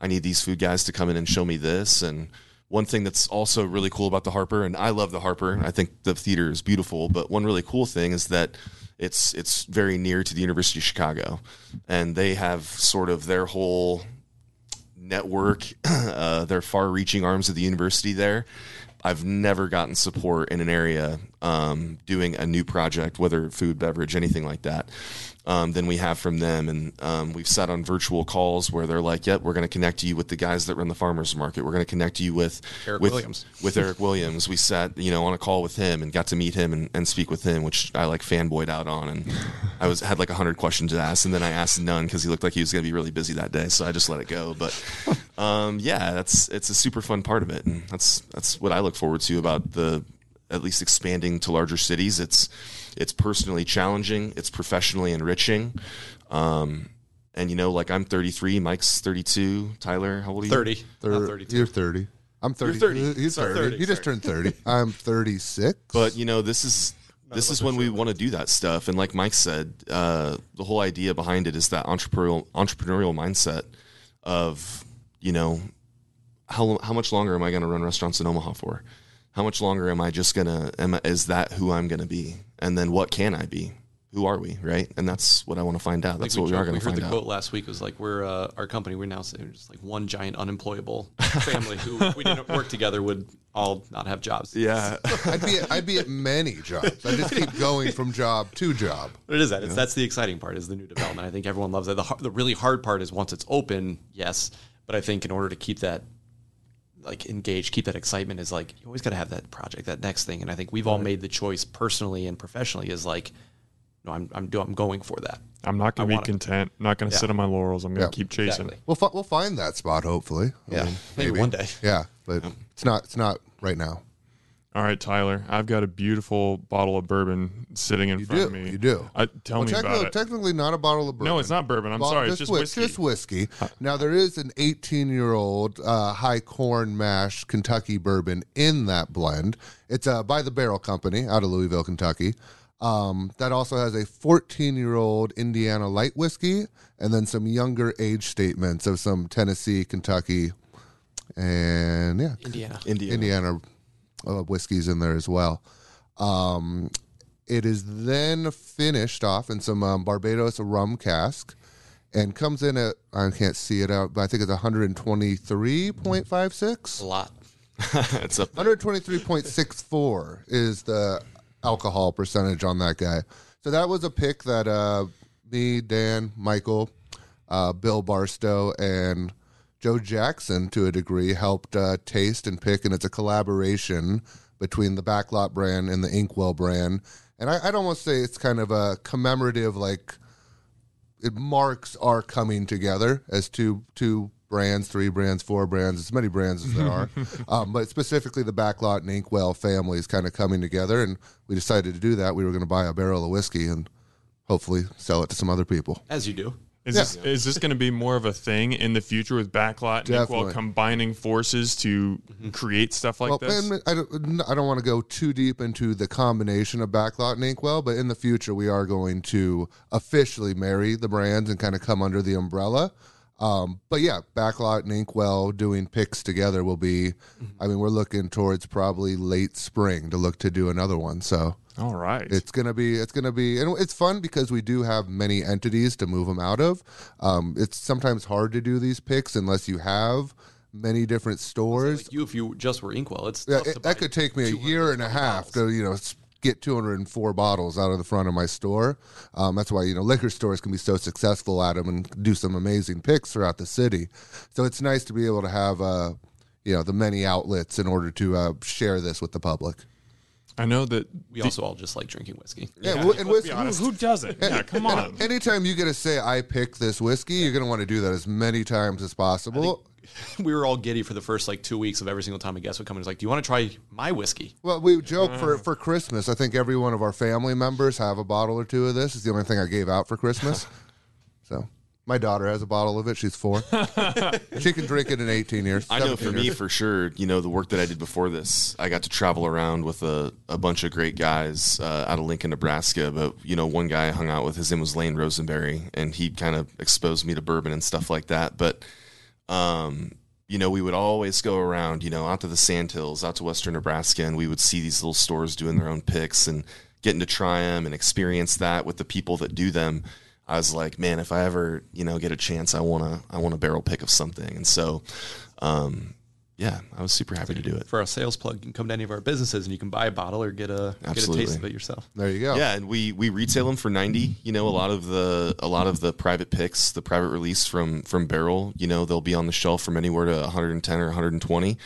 I need these food guys to come in and show me this. And one thing that's also really cool about the Harper, and I love the Harper. I think the theater is beautiful, but one really cool thing is that it's it's very near to the University of Chicago, and they have sort of their whole network, uh, their far-reaching arms of the university there. I've never gotten support in an area um, doing a new project, whether food, beverage, anything like that, um, than we have from them. And um, we've sat on virtual calls where they're like, "Yep, we're going to connect you with the guys that run the farmers market. We're going to connect you with Erick with, Williams." with Erick Williams." We sat, you know, on a call with him and got to meet him and, and speak with him, which I like fanboyed out on. And I was had like hundred questions to ask, and then I asked none because he looked like he was going to be really busy that day, so I just let it go. But um, yeah, that's it's a super fun part of it, and that's that's what I look forward to about the at least expanding to larger cities. It's it's personally challenging, it's professionally enriching, um, and you know, like I'm 33, Mike's 32, Tyler, how old are you? 30, Thir- not 32. You're 30. I'm 30. You're 30. He's Sorry, 30. 30, He just turned 30. I'm 36. But you know, this is this is when we want to do that stuff. And like Mike said, uh, the whole idea behind it is that entrepreneurial entrepreneurial mindset of you know how how much longer am I going to run restaurants in Omaha for? How much longer am I just gonna? Am I, is that who I'm going to be? And then what can I be? Who are we? Right? And that's what I want to find out. That's Like what we are joked- going we to heard find the out. quote last week It was like we're uh, our company we're now just like one giant unemployable family who if we didn't work together would all not have jobs Yeah. I'd be at, I'd be at many jobs. I just keep going from job to job. But it is that it's, that's the exciting part is the new development I think everyone loves that the, the really hard part is once it's open yes but I think in order to keep that like engaged keep that excitement is like you always got to have that project that next thing and I think we've all made the choice personally and professionally is like no I'm I'm, do, I'm going for that I'm not going to be want it. content. I'm not going to Yeah. sit on my laurels. I'm going to Yeah. keep chasing. Exactly. We'll fi- we'll find that spot hopefully. I Yeah. mean, Maybe one day. Yeah, but it's not it's not right now. All right, Tyler. I've got a beautiful bottle of bourbon sitting in You front do. of me. You do. I, tell Well, me technically, about it. technically not a bottle of bourbon. No, it's not bourbon. I'm Bottle- sorry. It's just whiskey. Just whiskey. Now there is an 18 year old uh, high corn mash Kentucky bourbon in that blend. It's uh, by the Barrel Company out of Louisville, Kentucky. Um, that also has a 14 year old Indiana light whiskey, and then some younger age statements of some Tennessee, Kentucky, and yeah, Indiana India. Indiana uh, whiskeys in there as well. Um, it is then finished off in some um, Barbados rum cask and comes in at, I can't see it out, but I think it's 123.56. a lot it's a 123.64 is the alcohol percentage on that guy. So that was a pick that uh, me, Dan, Michael, uh, Bill Barstow, and Joe Jackson, to a degree, helped uh, taste and pick, and it's a collaboration between the Backlot brand and the Inkwell brand. And I, I'd almost say it's kind of a commemorative, like it marks our coming together as two two brands, three brands, four brands, as many brands as there are. um, but specifically, the Backlot and Inkwell families kind of coming together, and we decided to do that. We were going to buy a barrel of whiskey and hopefully sell it to some other people. as you do Is this is this going to be more of a thing in the future with Backlot and Inkwell combining forces to mm-hmm. create stuff like well, this? I don't, I don't want to go too deep into the combination of Backlot and Inkwell, but in the future, we are going to officially marry the brands and kind of come under the umbrella. Um, but yeah, Backlot and Inkwell doing picks together will be, I mean, we're looking towards probably late spring to look to do another one. So All right. it's gonna be it's gonna be and it's fun because we do have many entities to move them out of. Um, it's sometimes hard to do these picks unless you have many different stores. like you if you just were Inkwell it's Yeah, tough to it, that buy could take me a year and a half to you know s- get 204 bottles out of the front of my store. Um, that's why you know liquor stores can be so successful at them and do some amazing picks throughout the city. So it's nice to be able to have uh, you know the many outlets in order to uh, share this with the public. I know that. we also all just like drinking whiskey Yeah, w- and with, Who, who doesn't? Yeah, come on. anytime you get to say I pick this whiskey, you're going to want to do that as many times as possible. we were all giddy for the first like two weeks of every single time a guest would come in. It's like, do you want to try my whiskey? Well, we joke for for Christmas. I think every one of our family members have a bottle or two of this. It's the only thing I gave out for Christmas. so My daughter has a bottle of it. She's four. she can drink it in 18 years. I know 17 for me, for sure, you know, the work that I did before this, I got to travel around with a, a bunch of great guys uh, out of Lincoln, Nebraska. But, you know, one guy I hung out with, his name was Lane Rosenberry, and he kind of exposed me to bourbon and stuff like that. But, um, you know, we would always go around, you know, out to the Sandhills, out to Western Nebraska, and we would see these little stores doing their own picks and getting to try them and experience that with the people that do them. I was like, man, if I ever, you know, get a chance, I want to, I want a barrel pick of something. And so, um, yeah, I was super happy to do it. For our sales plug, you can come to any of our businesses and you can buy a bottle or get a get a taste of it yourself. There you go. Yeah, and we we retail them for ninety. You know, a lot of the a lot of the private picks, the private release from from Barrel. You know, they'll be on the shelf from anywhere to one hundred and ten or one hundred and twenty.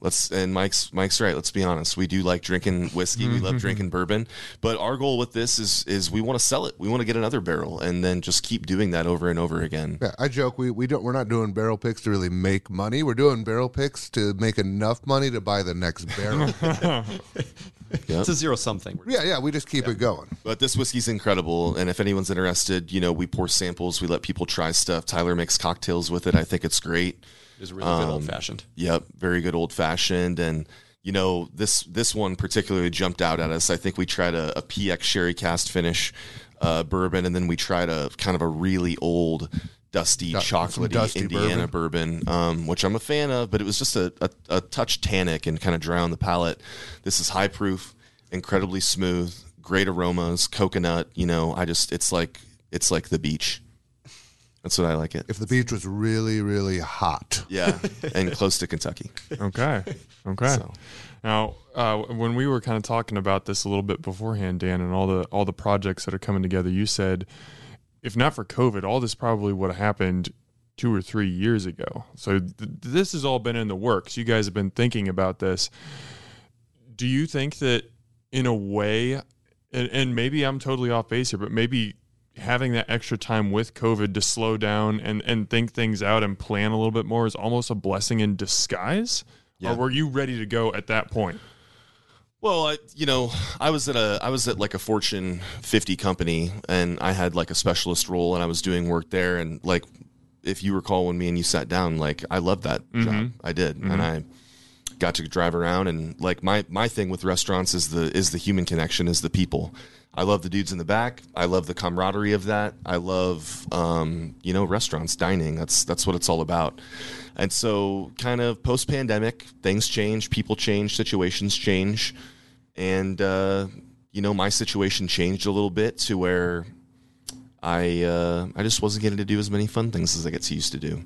Let's and Mike's Mike's right. Let's be honest. We do like drinking whiskey. We love mm-hmm. drinking bourbon. But our goal with this is is we want to sell it. We want to get another barrel and then just keep doing that over and over again. Yeah, I joke we, we don't we're not doing barrel picks to really make money. We're doing barrel picks to make enough money to buy the next barrel. It's a zero sum thing. yeah, yeah, we just keep it going. But this whiskey's incredible, and if anyone's interested, you know, we pour samples, we let people try stuff. Tyler makes cocktails with it. I think it's great. It's really good old fashioned. Yep, very good old fashioned, and you know this this one particularly jumped out at us. I think we tried a, a PX sherry cask finish uh, bourbon, and then we tried a kind of a really old. Dusty, some chocolatey dusty Indiana bourbon, um, which I'm a fan of, but it was just a, a, a touch tannic and kind of drowned the palate. This is high proof, incredibly smooth, great aromas, coconut. You know, I just it's like it's like the beach. That's what I like it. If the beach was really, really hot. Yeah, and close to Kentucky. Okay. Okay. So. Now, uh, when we were kind of talking about this a little bit beforehand, Dan, and all the all the projects that are coming together, you said, if not for COVID, all this probably would have happened two or three years ago. So th- this has all been in the works. You guys have been thinking about this. Do you think that, in a way, and, and maybe I'm totally off base here, but maybe having that extra time with COVID to slow down and, and think things out and plan a little bit more is almost a blessing in disguise? Yeah. Or were you ready to go at that point? Well, I, you know, I was at a I was at like a Fortune 50 company, and I had like a specialist role, and I was doing work there, and like, if you recall when me and you sat down, like I loved that mm-hmm. job, I did, mm-hmm. and I got to drive around, and like my my thing with restaurants is the is the human connection, is the people. I love the dudes in the back. I love the camaraderie of that. I love, um, you know, restaurants, dining. That's that's what it's all about. And so, kind of post pandemic, things change, people change, situations change, and uh, you know, my situation changed a little bit to where I uh, I just wasn't getting to do as many fun things as I get to used to do,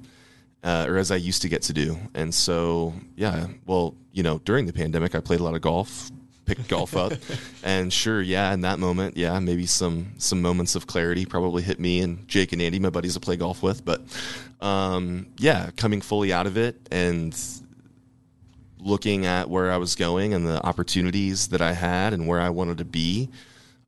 uh, or as I used to get to do. And so, yeah, well, you know, during the pandemic, I played a lot of golf, picked golf up, and sure, yeah, in that moment, yeah, maybe some some moments of clarity probably hit me and Jake and Andy, my buddies I play golf with, but um, yeah, coming fully out of it and looking at where I was going and the opportunities that I had and where I wanted to be.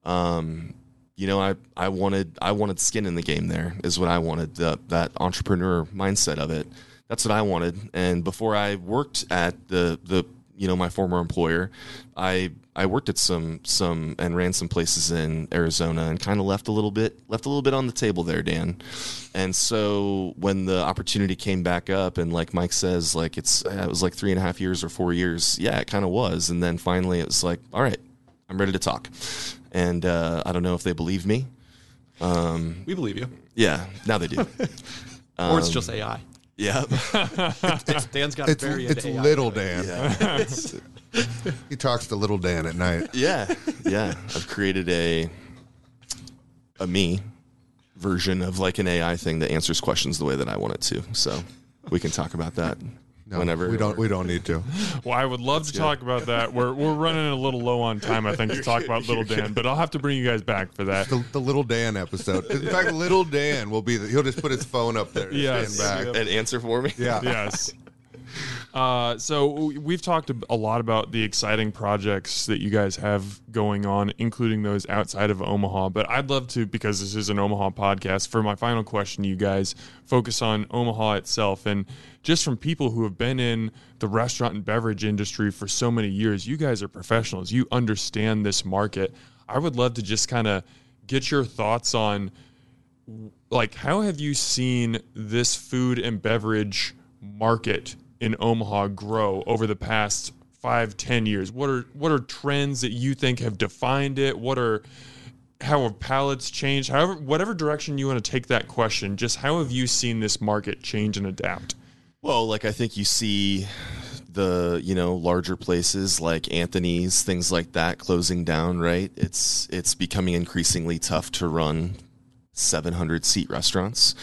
Um, you know, I, I wanted I wanted skin in the game. There is what I wanted. The, that entrepreneur mindset of it. That's what I wanted. And before I worked at the the you know my former employer, I I worked at some some and ran some places in Arizona and kind of left a little bit left a little bit on the table there, Dan. And so when the opportunity came back up, and like Mike says, like it's it was like three and a half years or four years. Yeah, it kind of was. And then finally, it was like, all right, I'm ready to talk. And uh, I don't know if they believe me. um, We believe you. Yeah, now they do. or it's just AI. Yeah, Dan's got It's, very it's into AI. little Dan. he talks to little Dan at night. yeah, yeah. I've created a a me version of like an AI thing that answers questions the way that I want it to. So we can talk about that No, whenever we don't we don't need to. Well, I would love to talk about that. We're, we're running a little low on time, I think, to talk about Little Dan, but I'll have to bring you guys back for that. The, the little Dan episode. In fact, little Dan will be. The, he'll just put his phone up there. and Yes. stand back. and answer for me. Yeah. yes. Uh, so we've talked a lot about the exciting projects that you guys have going on, including those outside of Omaha. But I'd love to, because this is an Omaha podcast, for my final question, you guys focus on Omaha itself. And just from people who have been in the restaurant and beverage industry for so many years, you guys are professionals. You understand this market. I would love to just kind of get your thoughts on like how have you seen this food and beverage market in Omaha grow over the past five, ten years? What are what are trends that you think have defined it? What are how have palates changed? However, whatever direction you want to take that question, just how have you seen this market change and adapt? Well, like I think you see the you know larger places like Anthony's, things like that, closing down. Right? It's it's becoming increasingly tough to run 700 seat restaurants.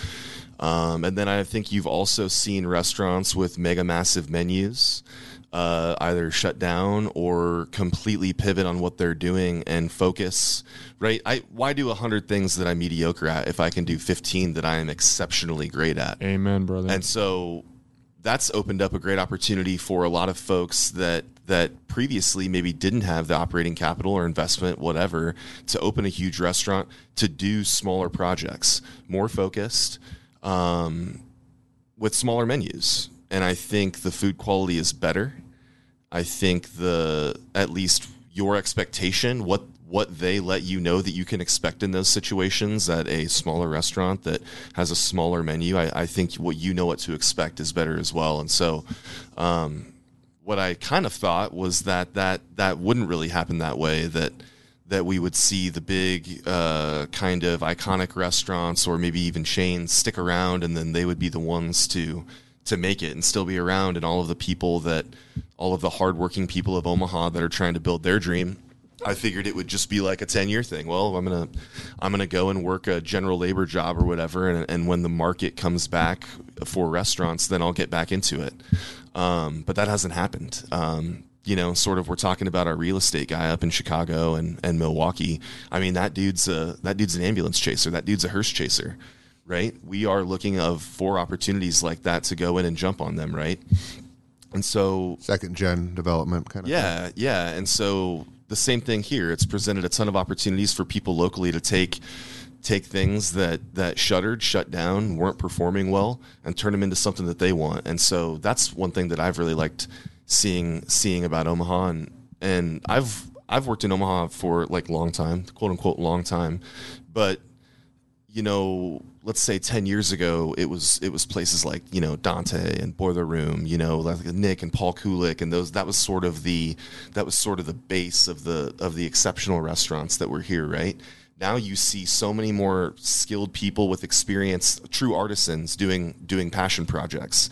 Um, and then I think you've also seen restaurants with mega massive menus uh, either shut down or completely pivot on what they're doing and focus. Right? I why do hundred things that I'm mediocre at if I can do 15 that I am exceptionally great at? Amen, brother. And so that's opened up a great opportunity for a lot of folks that that previously maybe didn't have the operating capital or investment whatever to open a huge restaurant to do smaller projects more focused um, with smaller menus. And i think the food quality is better. I think the at least your expectation what what they let you know that you can expect in those situations at a smaller restaurant that has a smaller menu. I, I think what you know what to expect is better as well. And so, um, what I kind of thought was that that that wouldn't really happen that way. That that we would see the big uh, kind of iconic restaurants or maybe even chains stick around, and then they would be the ones to to make it and still be around, and all of the people that all of the hardworking people of Omaha that are trying to build their dream I figured it would just be like a 10 year thing. Well, I'm going to, I'm going to go and work a general labor job or whatever. And, and, when the market comes back for restaurants, then I'll get back into it. Um, but that hasn't happened. Um, you know, sort of, we're talking about our real estate guy up in Chicago and, and Milwaukee. I mean, that dude's a, that dude's an ambulance chaser. That dude's a hearse chaser, right? We are looking of for opportunities like that to go in and jump on them, right? And so second gen development kind of yeah, thing. yeah. And so the same thing here. It's presented a ton of opportunities for people locally to take take things that that shuttered, shut down, weren't performing well, and turn them into something that they want. And so that's one thing that I've really liked seeing seeing about Omaha. And and I've I've worked in Omaha for like long time, quote unquote long time, but you know, let's say 10 years ago, it was it was places like, you know, Dante and Boiler Room, you know, like Nick and Paul Kulik and those that was sort of the that was sort of the base of the of the exceptional restaurants that were here, right? Now you see so many more skilled people with experience, true artisans doing doing passion projects.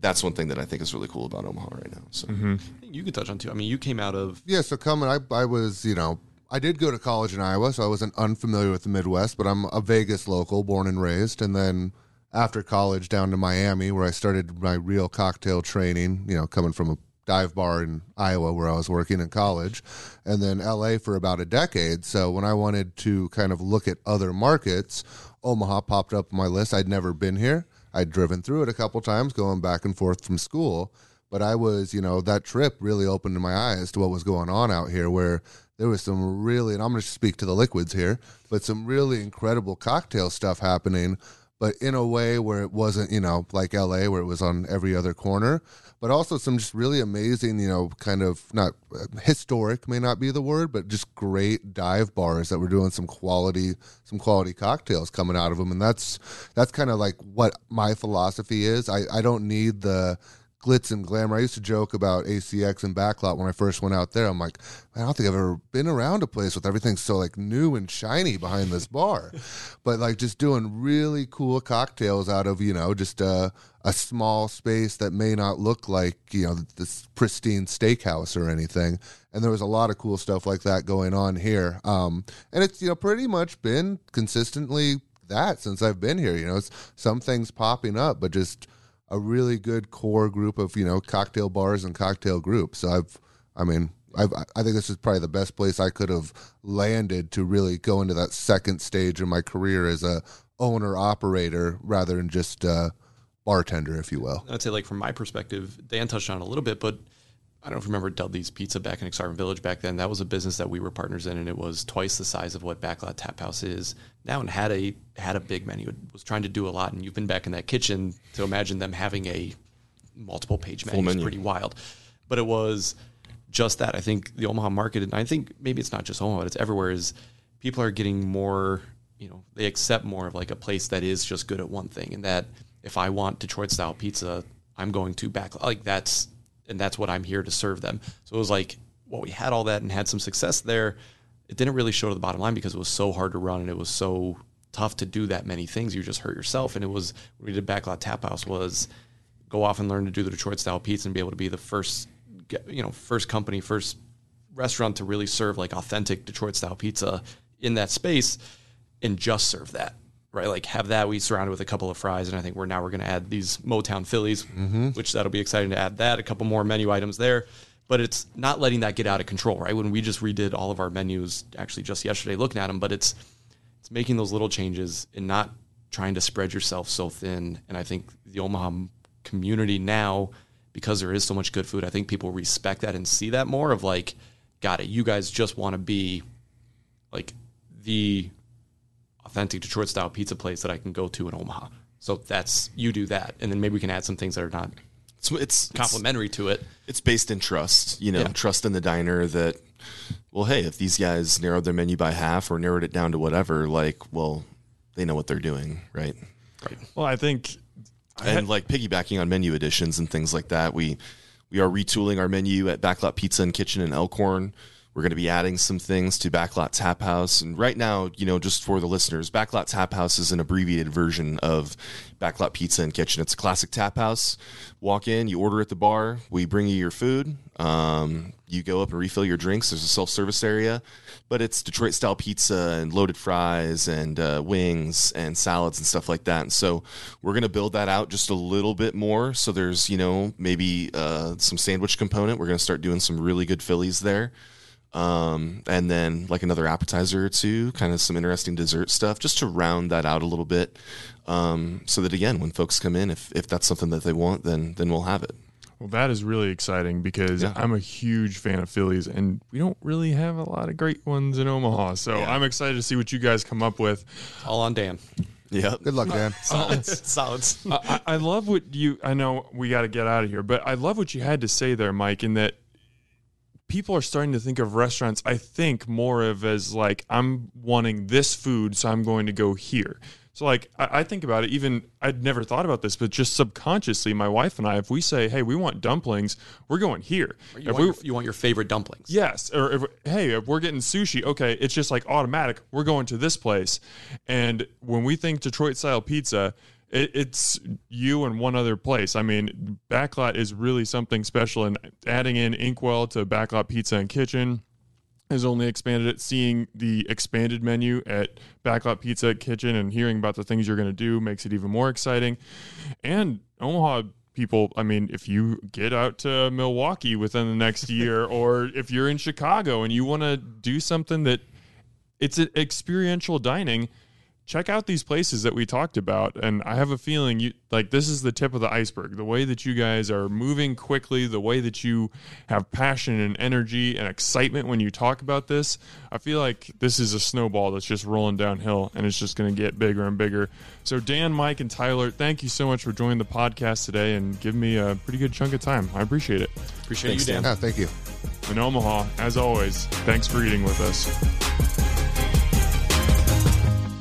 That's one thing that I think is really cool about Omaha right now. So mm-hmm. you could touch on too. I mean, you came out of yeah. So coming, I I was you know I did go to college in Iowa, so I wasn't unfamiliar with the Midwest, but I'm a Vegas local, born and raised. And then after college, down to Miami, where I started my real cocktail training, you know, coming from a dive bar in Iowa where I was working in college, and then LA for about a decade. So when I wanted to kind of look at other markets, Omaha popped up on my list. I'd never been here. I'd driven through it a couple times going back and forth from school. But I was, you know, that trip really opened my eyes to what was going on out here, where there was some really, and I'm going to speak to the liquids here, but some really incredible cocktail stuff happening, but in a way where it wasn't, you know, like LA where it was on every other corner, but also some just really amazing, you know, kind of not uh, historic may not be the word, but just great dive bars that were doing some quality, some quality cocktails coming out of them, and that's that's kind of like what my philosophy is. I I don't need the glitz and glamour. I used to joke about ACX and Backlot when I first went out there. I'm like, I don't think I've ever been around a place with everything so like new and shiny behind this bar, but like just doing really cool cocktails out of you know just a, a small space that may not look like you know this pristine steakhouse or anything. And there was a lot of cool stuff like that going on here. Um, and it's you know pretty much been consistently that since I've been here. You know, it's some things popping up, but just a really good core group of you know cocktail bars and cocktail groups. So I've, I mean, I've, I think this is probably the best place I could have landed to really go into that second stage of my career as a owner operator rather than just a bartender, if you will. I'd say, like from my perspective, Dan touched on it a little bit, but I don't know if you remember Dudley's Pizza back in Aksarben Village back then. That was a business that we were partners in, and it was twice the size of what Backlot Tap House is now, and had a had a big menu. It was trying to do a lot, and you've been back in that kitchen to imagine them having a multiple page menu, menu. is pretty wild. But it was just that. I think the Omaha market, and I think maybe it's not just Omaha, but it's everywhere. Is people are getting more you know they accept more of like a place that is just good at one thing, and that if I want Detroit style pizza, I'm going to back like that's and that's what I'm here to serve them. So it was like, well, we had all that and had some success there. It didn't really show to the bottom line because it was so hard to run and it was so tough to do that many things. You just hurt yourself. And it was when we did Backlot Tap House was go off and learn to do the Detroit style pizza and be able to be the first, you know, first company, first restaurant to really serve like authentic Detroit style pizza in that space and just serve that right? Like have that we surrounded with a couple of fries, and I think we're now we're going to add these Motown Phillies, mm-hmm. which that'll be exciting to add that a couple more menu items there. But it's not letting that get out of control, right? When we just redid all of our menus, actually just yesterday, looking at them, but it's it's making those little changes and not trying to spread yourself so thin. And I think the Omaha community now, because there is so much good food, I think people respect that and see that more of like, got it. You guys just want to be like the authentic Detroit style pizza place that I can go to in Omaha. So that's you do that, and then maybe we can add some things that are not it's it's complementary it's, to it. It's based in trust, you know, Yeah. trust in the diner that, well, hey, if these guys narrowed their menu by half or narrowed it down to whatever, like, well, they know what they're doing, right? Well, I think and like piggybacking on menu additions and things like that. We we are retooling our menu at Backlot Pizza and Kitchen in Elkhorn. We're going to be adding some things to Backlot Tap House. And right now, you know, just for the listeners, Backlot Tap House is an abbreviated version of Backlot Pizza and Kitchen. It's a classic tap house. Walk in, you order at the bar, we bring you your food. Um, you go up and refill your drinks. There's a self service area, but it's Detroit style pizza and loaded fries and uh, wings and salads and stuff like that. And so we're going to build that out just a little bit more. So there's, you know, maybe uh, some sandwich component. We're going to start doing some really good Phillies there um, and then like another appetizer or two, kind of some interesting dessert stuff, just to round that out a little bit. Um, so that again, when folks come in, if if that's something that they want, then then we'll have it. Well, that is really exciting because Yeah. I'm a huge fan of Phillies, and we don't really have a lot of great ones in Omaha. So Yeah. I'm excited to see what you guys come up with. All on Dan. Yeah. Good luck, Dan. Solids. Solids. I, I I love what you. I know we got to get out of here, but I love what you had to say there, Mike. In that people are starting to think of restaurants. I think more of as like I'm wanting this food, so I'm going to go here. So like I, I think about it. Even I'd never thought about this, but just subconsciously, my wife and I, if we say, "Hey, we want dumplings," we're going here. You If want, we- your, you want your favorite dumplings. Yes, or if, hey, if we're getting sushi, okay, it's just like automatic. We're going to this place, and when we think Detroit style pizza, it, it's you and one other place. I mean, Backlot is really something special, and adding in Inkwell to Backlot Pizza and Kitchen has only expanded it. Seeing the expanded menu at Backlot Pizza Kitchen and hearing about the things you're going to do makes it even more exciting. And Omaha people, I mean, if you get out to Milwaukee within the next year, or if you're in Chicago and you want to do something that it's an experiential dining. Check out these places that we talked about, and I have a feeling you like this is the tip of the iceberg. The way that you guys are moving quickly, the way that you have passion and energy and excitement when you talk about this, I feel like this is a snowball that's just rolling downhill, and it's just going to get bigger and bigger. So, Dan, Mike, and Tyler, thank you so much for joining the podcast today and giving me a pretty good chunk of time. I appreciate it. Appreciate Thanks, you, Dan. Yeah, thank you. In Omaha, as always, thanks for eating with us.